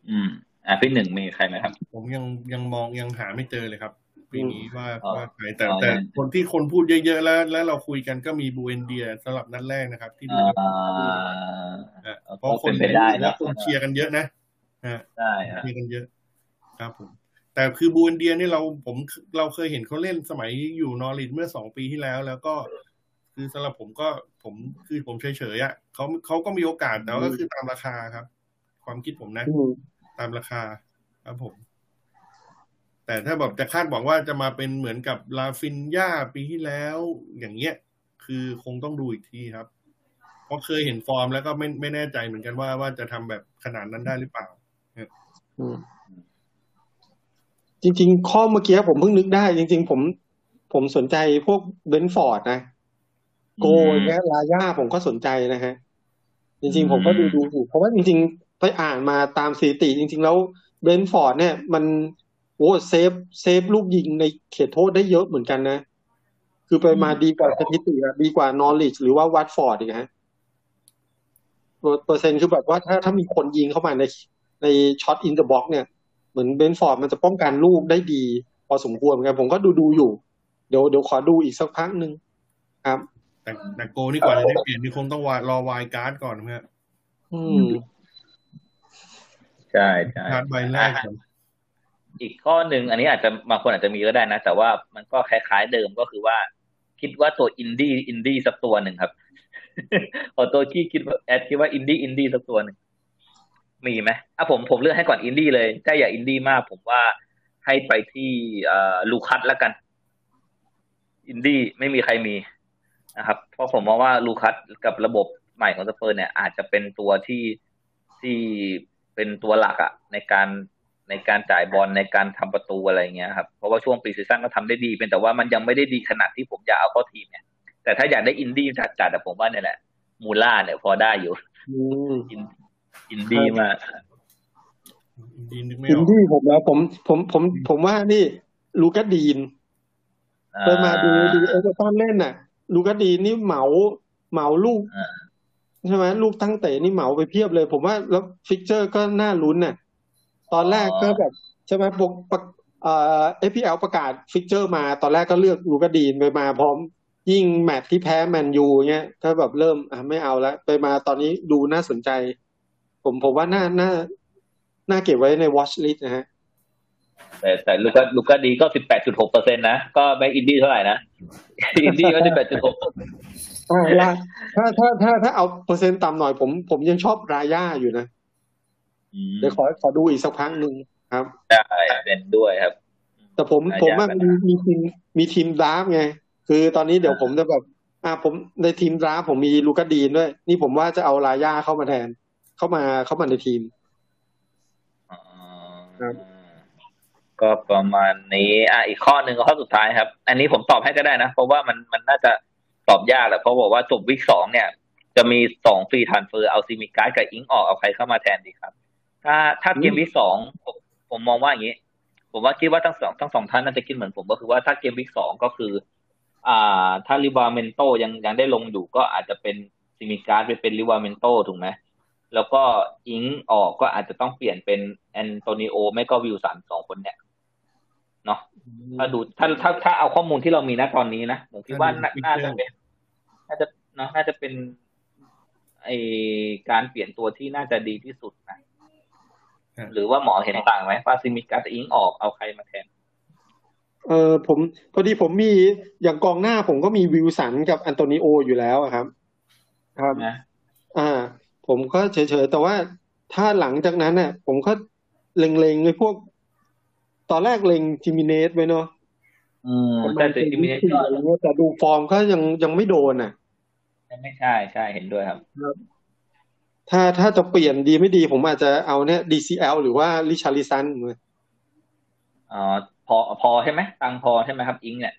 อืม อะพี่หนึ่งมีใครไหมครับ ผมยังยังมองยังหาไม่เจอเลยครับ ปีนี้ว่าอ๋อว่าใครแต่อ๋อแต่ยังคนที่คนพูดเยอะๆแล้ว แล้วเราคุยกันก็มีบูเอนเดียสำหรับนัดแรกนะครับ ที่ดูอ่าอะก็เพราะคนเป็นไปได้นะและคนเชียร์กันเยอะนะฮะได้ฮะเชียร์กันเยอะครับผมแต่คือบูเอนเดียนี่เราผมเราเคยเห็นเขาเล่นสมัยอยู่นอริทเมื่อสองปีที่แล้ว แล้วก็คือสำหรับผมก็ผมคือผมเฉยๆอะเขาเขาก็มีโอกาสแต่ว่าก็คือตามราคาครับ ความคิดผมนะอืมตามราคาครับผม แต่ถ้าแบบจะคาดหวังว่าจะมาเป็นเหมือนกับลาฟินย่าปีที่แล้ว อย่างเงี้ย คือคงต้องดูอีกทีครับ เพราะเคยเห็นฟอร์มแล้วก็ไม่ไม่แน่ใจเหมือนกันว่าว่าจะทำแบบขนาดนั้นได้หรือเปล่าอืมจริง ๆ ข้อเมื่อกี้ผมเพิ่งนึกได้ จริง ๆ ผมผมสนใจพวกเบรนท์ฟอร์ดนะ โกลอย่างเงี้ยราย่าผมก็สนใจนะฮะ จริง ๆ ผมก็ดูดูอยู่เพราะว่าจริง ๆ ไปอ่านมาตามสถิติ จริง ๆ แล้วเบรนท์ฟอร์ดเนี่ย มันโอ้เซฟเซฟลูกยิงในเขตโทษได้เยอะเหมือนกันนะ คือไปมาดีกว่าสถิติอะดีกว่านอริชหรือว่าวัตฟอร์ดอีกฮะเปอร์เซ็นต์คือแบบว่าถ้าถ้ามีคนยิงเข้ามาในใน shot in the box เนี่ย เหมือนเบรนท์ฟอร์ดมันจะป้องกันลูกได้ดี พอสมควรเหมือนกันผมก็ดูดูอยู่ เดี๋ยวเดี๋ยวขอดูอีกสักพักหนึ่งครับ แต่แต่โกลนี่กว่าจะได้เปลี่ยนนี่คงต้องว่ารอ wildcard ก่อนครับอืมใช่ใช่การ์ดใบแรกก่ อีกข้อหนึ่งอันนี้อาจจะบางคนอาจจะมีก็ได้นะ แต่ว่ามันก็คล้ายๆเดิมก็คือว่า คิดว่าตัวอินดี้อินดี้สักตัวหนึ่งครับขอตัวที่คิดว่าแอดคิดว่าอินดี้อินดี้สักตัวหนึ่งมีไหมอะผมผมเลือกให้ก่อนอินดี้เลยถ้าอยากอินดี้มาก ผมว่าให้ไปที่อ่าลูคัสแล้วกัน อินดี้ไม่มีใครมีนะครับ เพราะผมมองว่าลูคัสกับระบบใหม่ของสเปอร์เนี่ย อาจจะเป็นตัวที่ที่เป็นตัวหลักอะในการ ในการจ่ายบอลในการทำประตูอะไรเงี้ยครับเพราะว่าช่วงปีซีซั่นก็ทำได้ดีเป็นแต่ว่ามันยังไม่ได้ดีขนาดที่ผมอยากเอาเข้าทีมเนี่ยแต่ถ้าอยากได้อินดี้จัดๆแต่ผมว่าเนี่ยแหละ มูล่าเนี่ยพอได้อยู่อืมอินอินดี้มากดีนึกไม่อิอนอกดี้ผมนะผมผมผมผมว่านี่ลูกัสดีนไปมาดูดูเอเวอร์ตันเล่นน่ะ ลูกัสดีนนี่เหมาเหมาลูกอ่าใช่ไหมลูกตั้งเตะนี่เหมาไปเพียบเลย ผมว่าแล้ว fixture ก็น่าลุ้นน่ะ ตอนแรกก็แบบใช่ไหมปกปกเอ่อ FPL ประกาศ fixture มาตอนแรกก็เลือกลูก้าดีญไปมาพร้อม ยิ่งแมตช์ที่แพ้แมนยูเงี้ยก็แบบเริ่มอะไม่เอาแล้วไปมาตอนนี้ดูน่าสนใจ ผมผมว่าน่าน่าน่าเก็บไว้ใน watch list นะฮะแต่แต่ลูกก็ลูกก็ดีก็สิบแปดจุดหกเปอร์เซ็นต์นะ ก็แบงอินดี้เท่าไหร่นะ อินดี้ก็สิบแปดจุดหกอ่าละถ้าถ้าถ้าถ้าเอาเปอร์เซ็นต์ต่ำหน่อยผมผมยังชอบรายาอยู่นะ เดี๋ยวขอขอดูอีกสักพักหนึ่งครับใช่เป็นด้วยครับ แต่ผมรายาผมว่าเป็นมีมีทีมมีทีม draft ไง คือตอนนี้เดี๋ยวผมจะแบบอ่าผมในทีม draft ผมมีลูก้าดีญด้วย นี่ผมว่าจะเอารายาเข้ามาแทน เข้ามาเข้ามาในทีมอ๋อครับก็ประมาณนี้ อะอีกข้อหนึ่งข้อสุดท้ายครับ อันนี้ผมตอบให้ก็ได้นะ เพราะว่ามันมันน่าจะตอบยากแหละเพราะบอกว่าจบ week สองเนี่ย จะมีสอง free transfer เอาซิมิกาสกับอิงส์ออกเอาใครเข้ามาแทนดีครับ ถ้าถ้า game week สองผมผมมองว่าอย่างนี้ ผมว่าคิดว่าทั้งสองทั้งสองท่านน่าจะคิดเหมือนผมก็คือว่าถ้า game week สองก็คือ อ่า ถ้าลิวราเมนโตยังยังได้ลงอยู่ก็อาจจะเป็นซิมิกาสไปเป็นลิวราเมนโตถูกไหมแล้วก็อิงส์ออกก็อาจจะต้องเปลี่ยนเป็นแอนโตนิโอไม่ก็วิลสันสองคนเนี่ยเนาะถ้าดูถ้าถ้าถ้าเอาข้อมูลที่เรามีณตอนนี้นะผมคิดว่าน่าน่าจะเป็นน่าจะเนาะน่าจะเป็นไอการเปลี่ยนตัวที่น่าจะดีที่สุดนะครับ หรือว่าหมอเห็นต่างไหมว่าซิมิกาสอิงส์ออกเอาใครมาแทน เออผมพอดีผมมีอย่างกองหน้าผมก็มีวิลสันกับอันโตนิโออยู่แล้วอะครับ ครับนะอ่า ผมก็เฉยๆแต่ว่าถ้าหลังจากนั้นเนี่ยผมก็เล็งๆไอ้พวก ตอนแรกเล็งจิมิเนสไว้เนาะอืมประมาแต่ณแต่เป็นจิมิวิเนสี่อะไรเงี้ยแต่ดูฟอร์มก็ยังยังไม่โดนอะ ไม่ใช่ใช่เห็นด้วยครับ ถ้าถ้าจะเปลี่ยนดีไม่ดีผมอาจจะเอาเนี่ย DCL หรือว่าลิชาริซันอ๋อพอพอใช่ไหมตังค์พอใช่ไหมครับ อิงเนี่ย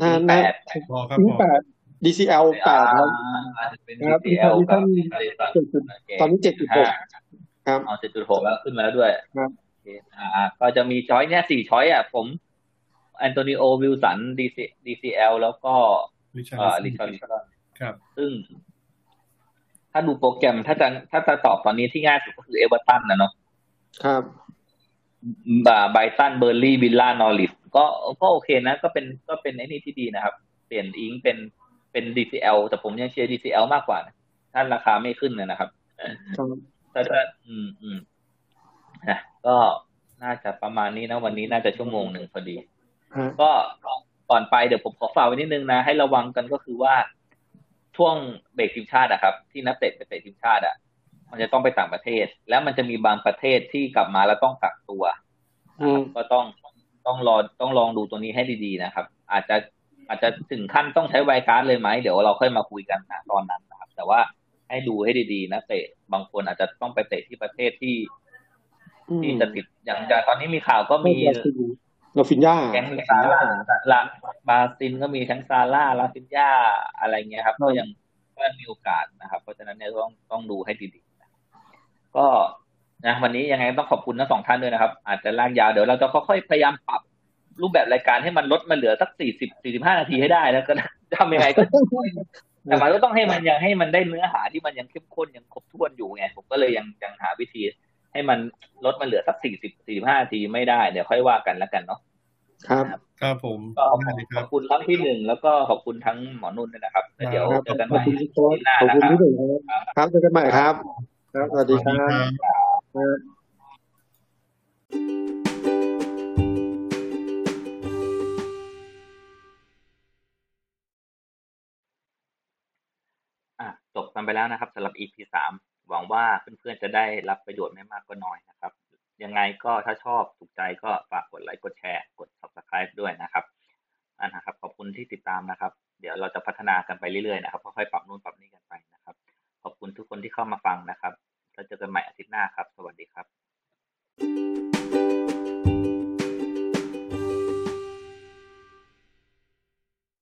น่าแปน่าดพอครับนี่พอแปด DCL แปดครับอาจจะเป็นครับ DCL กับ Richarlison เจ็ดจุดตอนนี้เจ็ดจุดหกครับอ๋อเจ็ดจุดหกแล้วขึ้นมาแล้วด้วยครับโอเคอ่า ก็จะมีช้อยเนี่ยสี่ช้อยอะ ผมแอนโตนิโอวิลสัน DC DCL แล้วก็ลิชาเอ่อริลิสัชานริสันครับ ซึ่ง ถ้าดูโปรแกรมถ้าจะถ้าจะตอบตอนนี้ที่ง่ายสุดก็คือเอเวอร์ตันนะเนาะครับบาไบตันเบอร์ลี่วิลล่านอริสก็ก็โอเคนะ ก็เป็นก็เป็นไอ้นี่ที่ดีนะครับ เปลี่ยนอิงเป็นเป็น DCL แต่ผมยังเชียร์ DCL มากกว่านะถ้าราคาไม่ขึ้นนะนะครับครับแต่ถ้าอืมอืมนะก็น่าจะประมาณนี้นะ วันนี้น่าจะชั่วโมงหนึ่งพอดีฮะก็ก่อนไปเดี๋ยวผมขอฝากไว้นิดนึงนะ ให้ระวังกันก็คือว่า ช่วงเบรกทีมชาติอะครับ ที่นักเตะไปเตะทีมชาติอะมันจะต้องไปต่างประเทศ แล้วมันจะมีบางประเทศที่กลับมาแล้วต้องกักตัวอืมก็ต้องต้องรอต้องลองดูตัวนี้ให้ดีๆนะครับ อาจจะอาจจะถึงขั้นต้องใช้ไวการ์ดเลยไหมเดี๋ยวเราค่อยมาคุยกันนะตอนนั้นนะครับ แต่ว่าให้ดูให้ดีๆนะเตะบางคนอาจจะต้องไปเตะที่ประเทศที่อืมที่จะติดอย่างอย่างตอนนี้มีข่าวก็มี ลาฟินย่าแก๊งซาร่าลาบราซินก็มีทั้งซาร่าลาฟินยาอะไรเงี้ยครับ ก็ยังก็ยังมีโอกาสนะครับ เพราะฉะนั้นเนี่ยต้องต้องดูให้ดีๆนะก็นะวันนี้ยังไงต้องขอบคุณทั้งสองท่านด้วยนะครับ อาจจะลากยาวเดี๋ยวเราจะค่อยๆพยายามปรับรูปแบบรายการให้มันลดมาเหลือสักสี่สิบสี่สิบห้านาทีให้ได้แล้วก็ทำยังไงก็แต่มันก็ต้องให้มันยังให้มันได้เนื้อหาที่มันยังเข้มข้นยังครบถ้วนอยู่ไงผมก็เลยยังยังหาวิธี ให้มันลดมาเหลือสักสี่สิบสี่ห้านาทีไม่ได้เดี๋ยวค่อยว่ากันแล้วกันเนาะ ครับ ครับผมก็ได้เลยคขรัอบบคุณทั้งที่หนึ่งแล้วก็ขอบคุณทั้งหมอนุ่นด้วยนะครับแล้วเดี๋ยวครับเจอกันขใหอบม่คุณทุกคนหน้าขอบนะคุณครับที่หนึ่งครับครับเจอกันใหม่ครับ ครับสวัสดีครับครับอะจบกันไปแล้วนะครับสำหรับ EP สามหวังว่าเพื่อนๆจะได้รับประโยชน์ไม่มากก็น้อยนะครับ ยังไงก็ถ้าชอบถูกใจก็ฝากกดไลค์กดแชร์ กด subscribe ด้วยนะครับอันนะครับขอบคุณที่ติดตามนะครับ เดี๋ยวเราจะพัฒนากันไปเรื่อยๆนะครับค่อยๆปรับนู่นปรับนี่กันไปนะครับ ขอบคุณทุกคนที่เข้ามาฟังนะครับแล้วเจอกันใหม่อาทิตย์หน้าครับ สวัสดีครับ thank you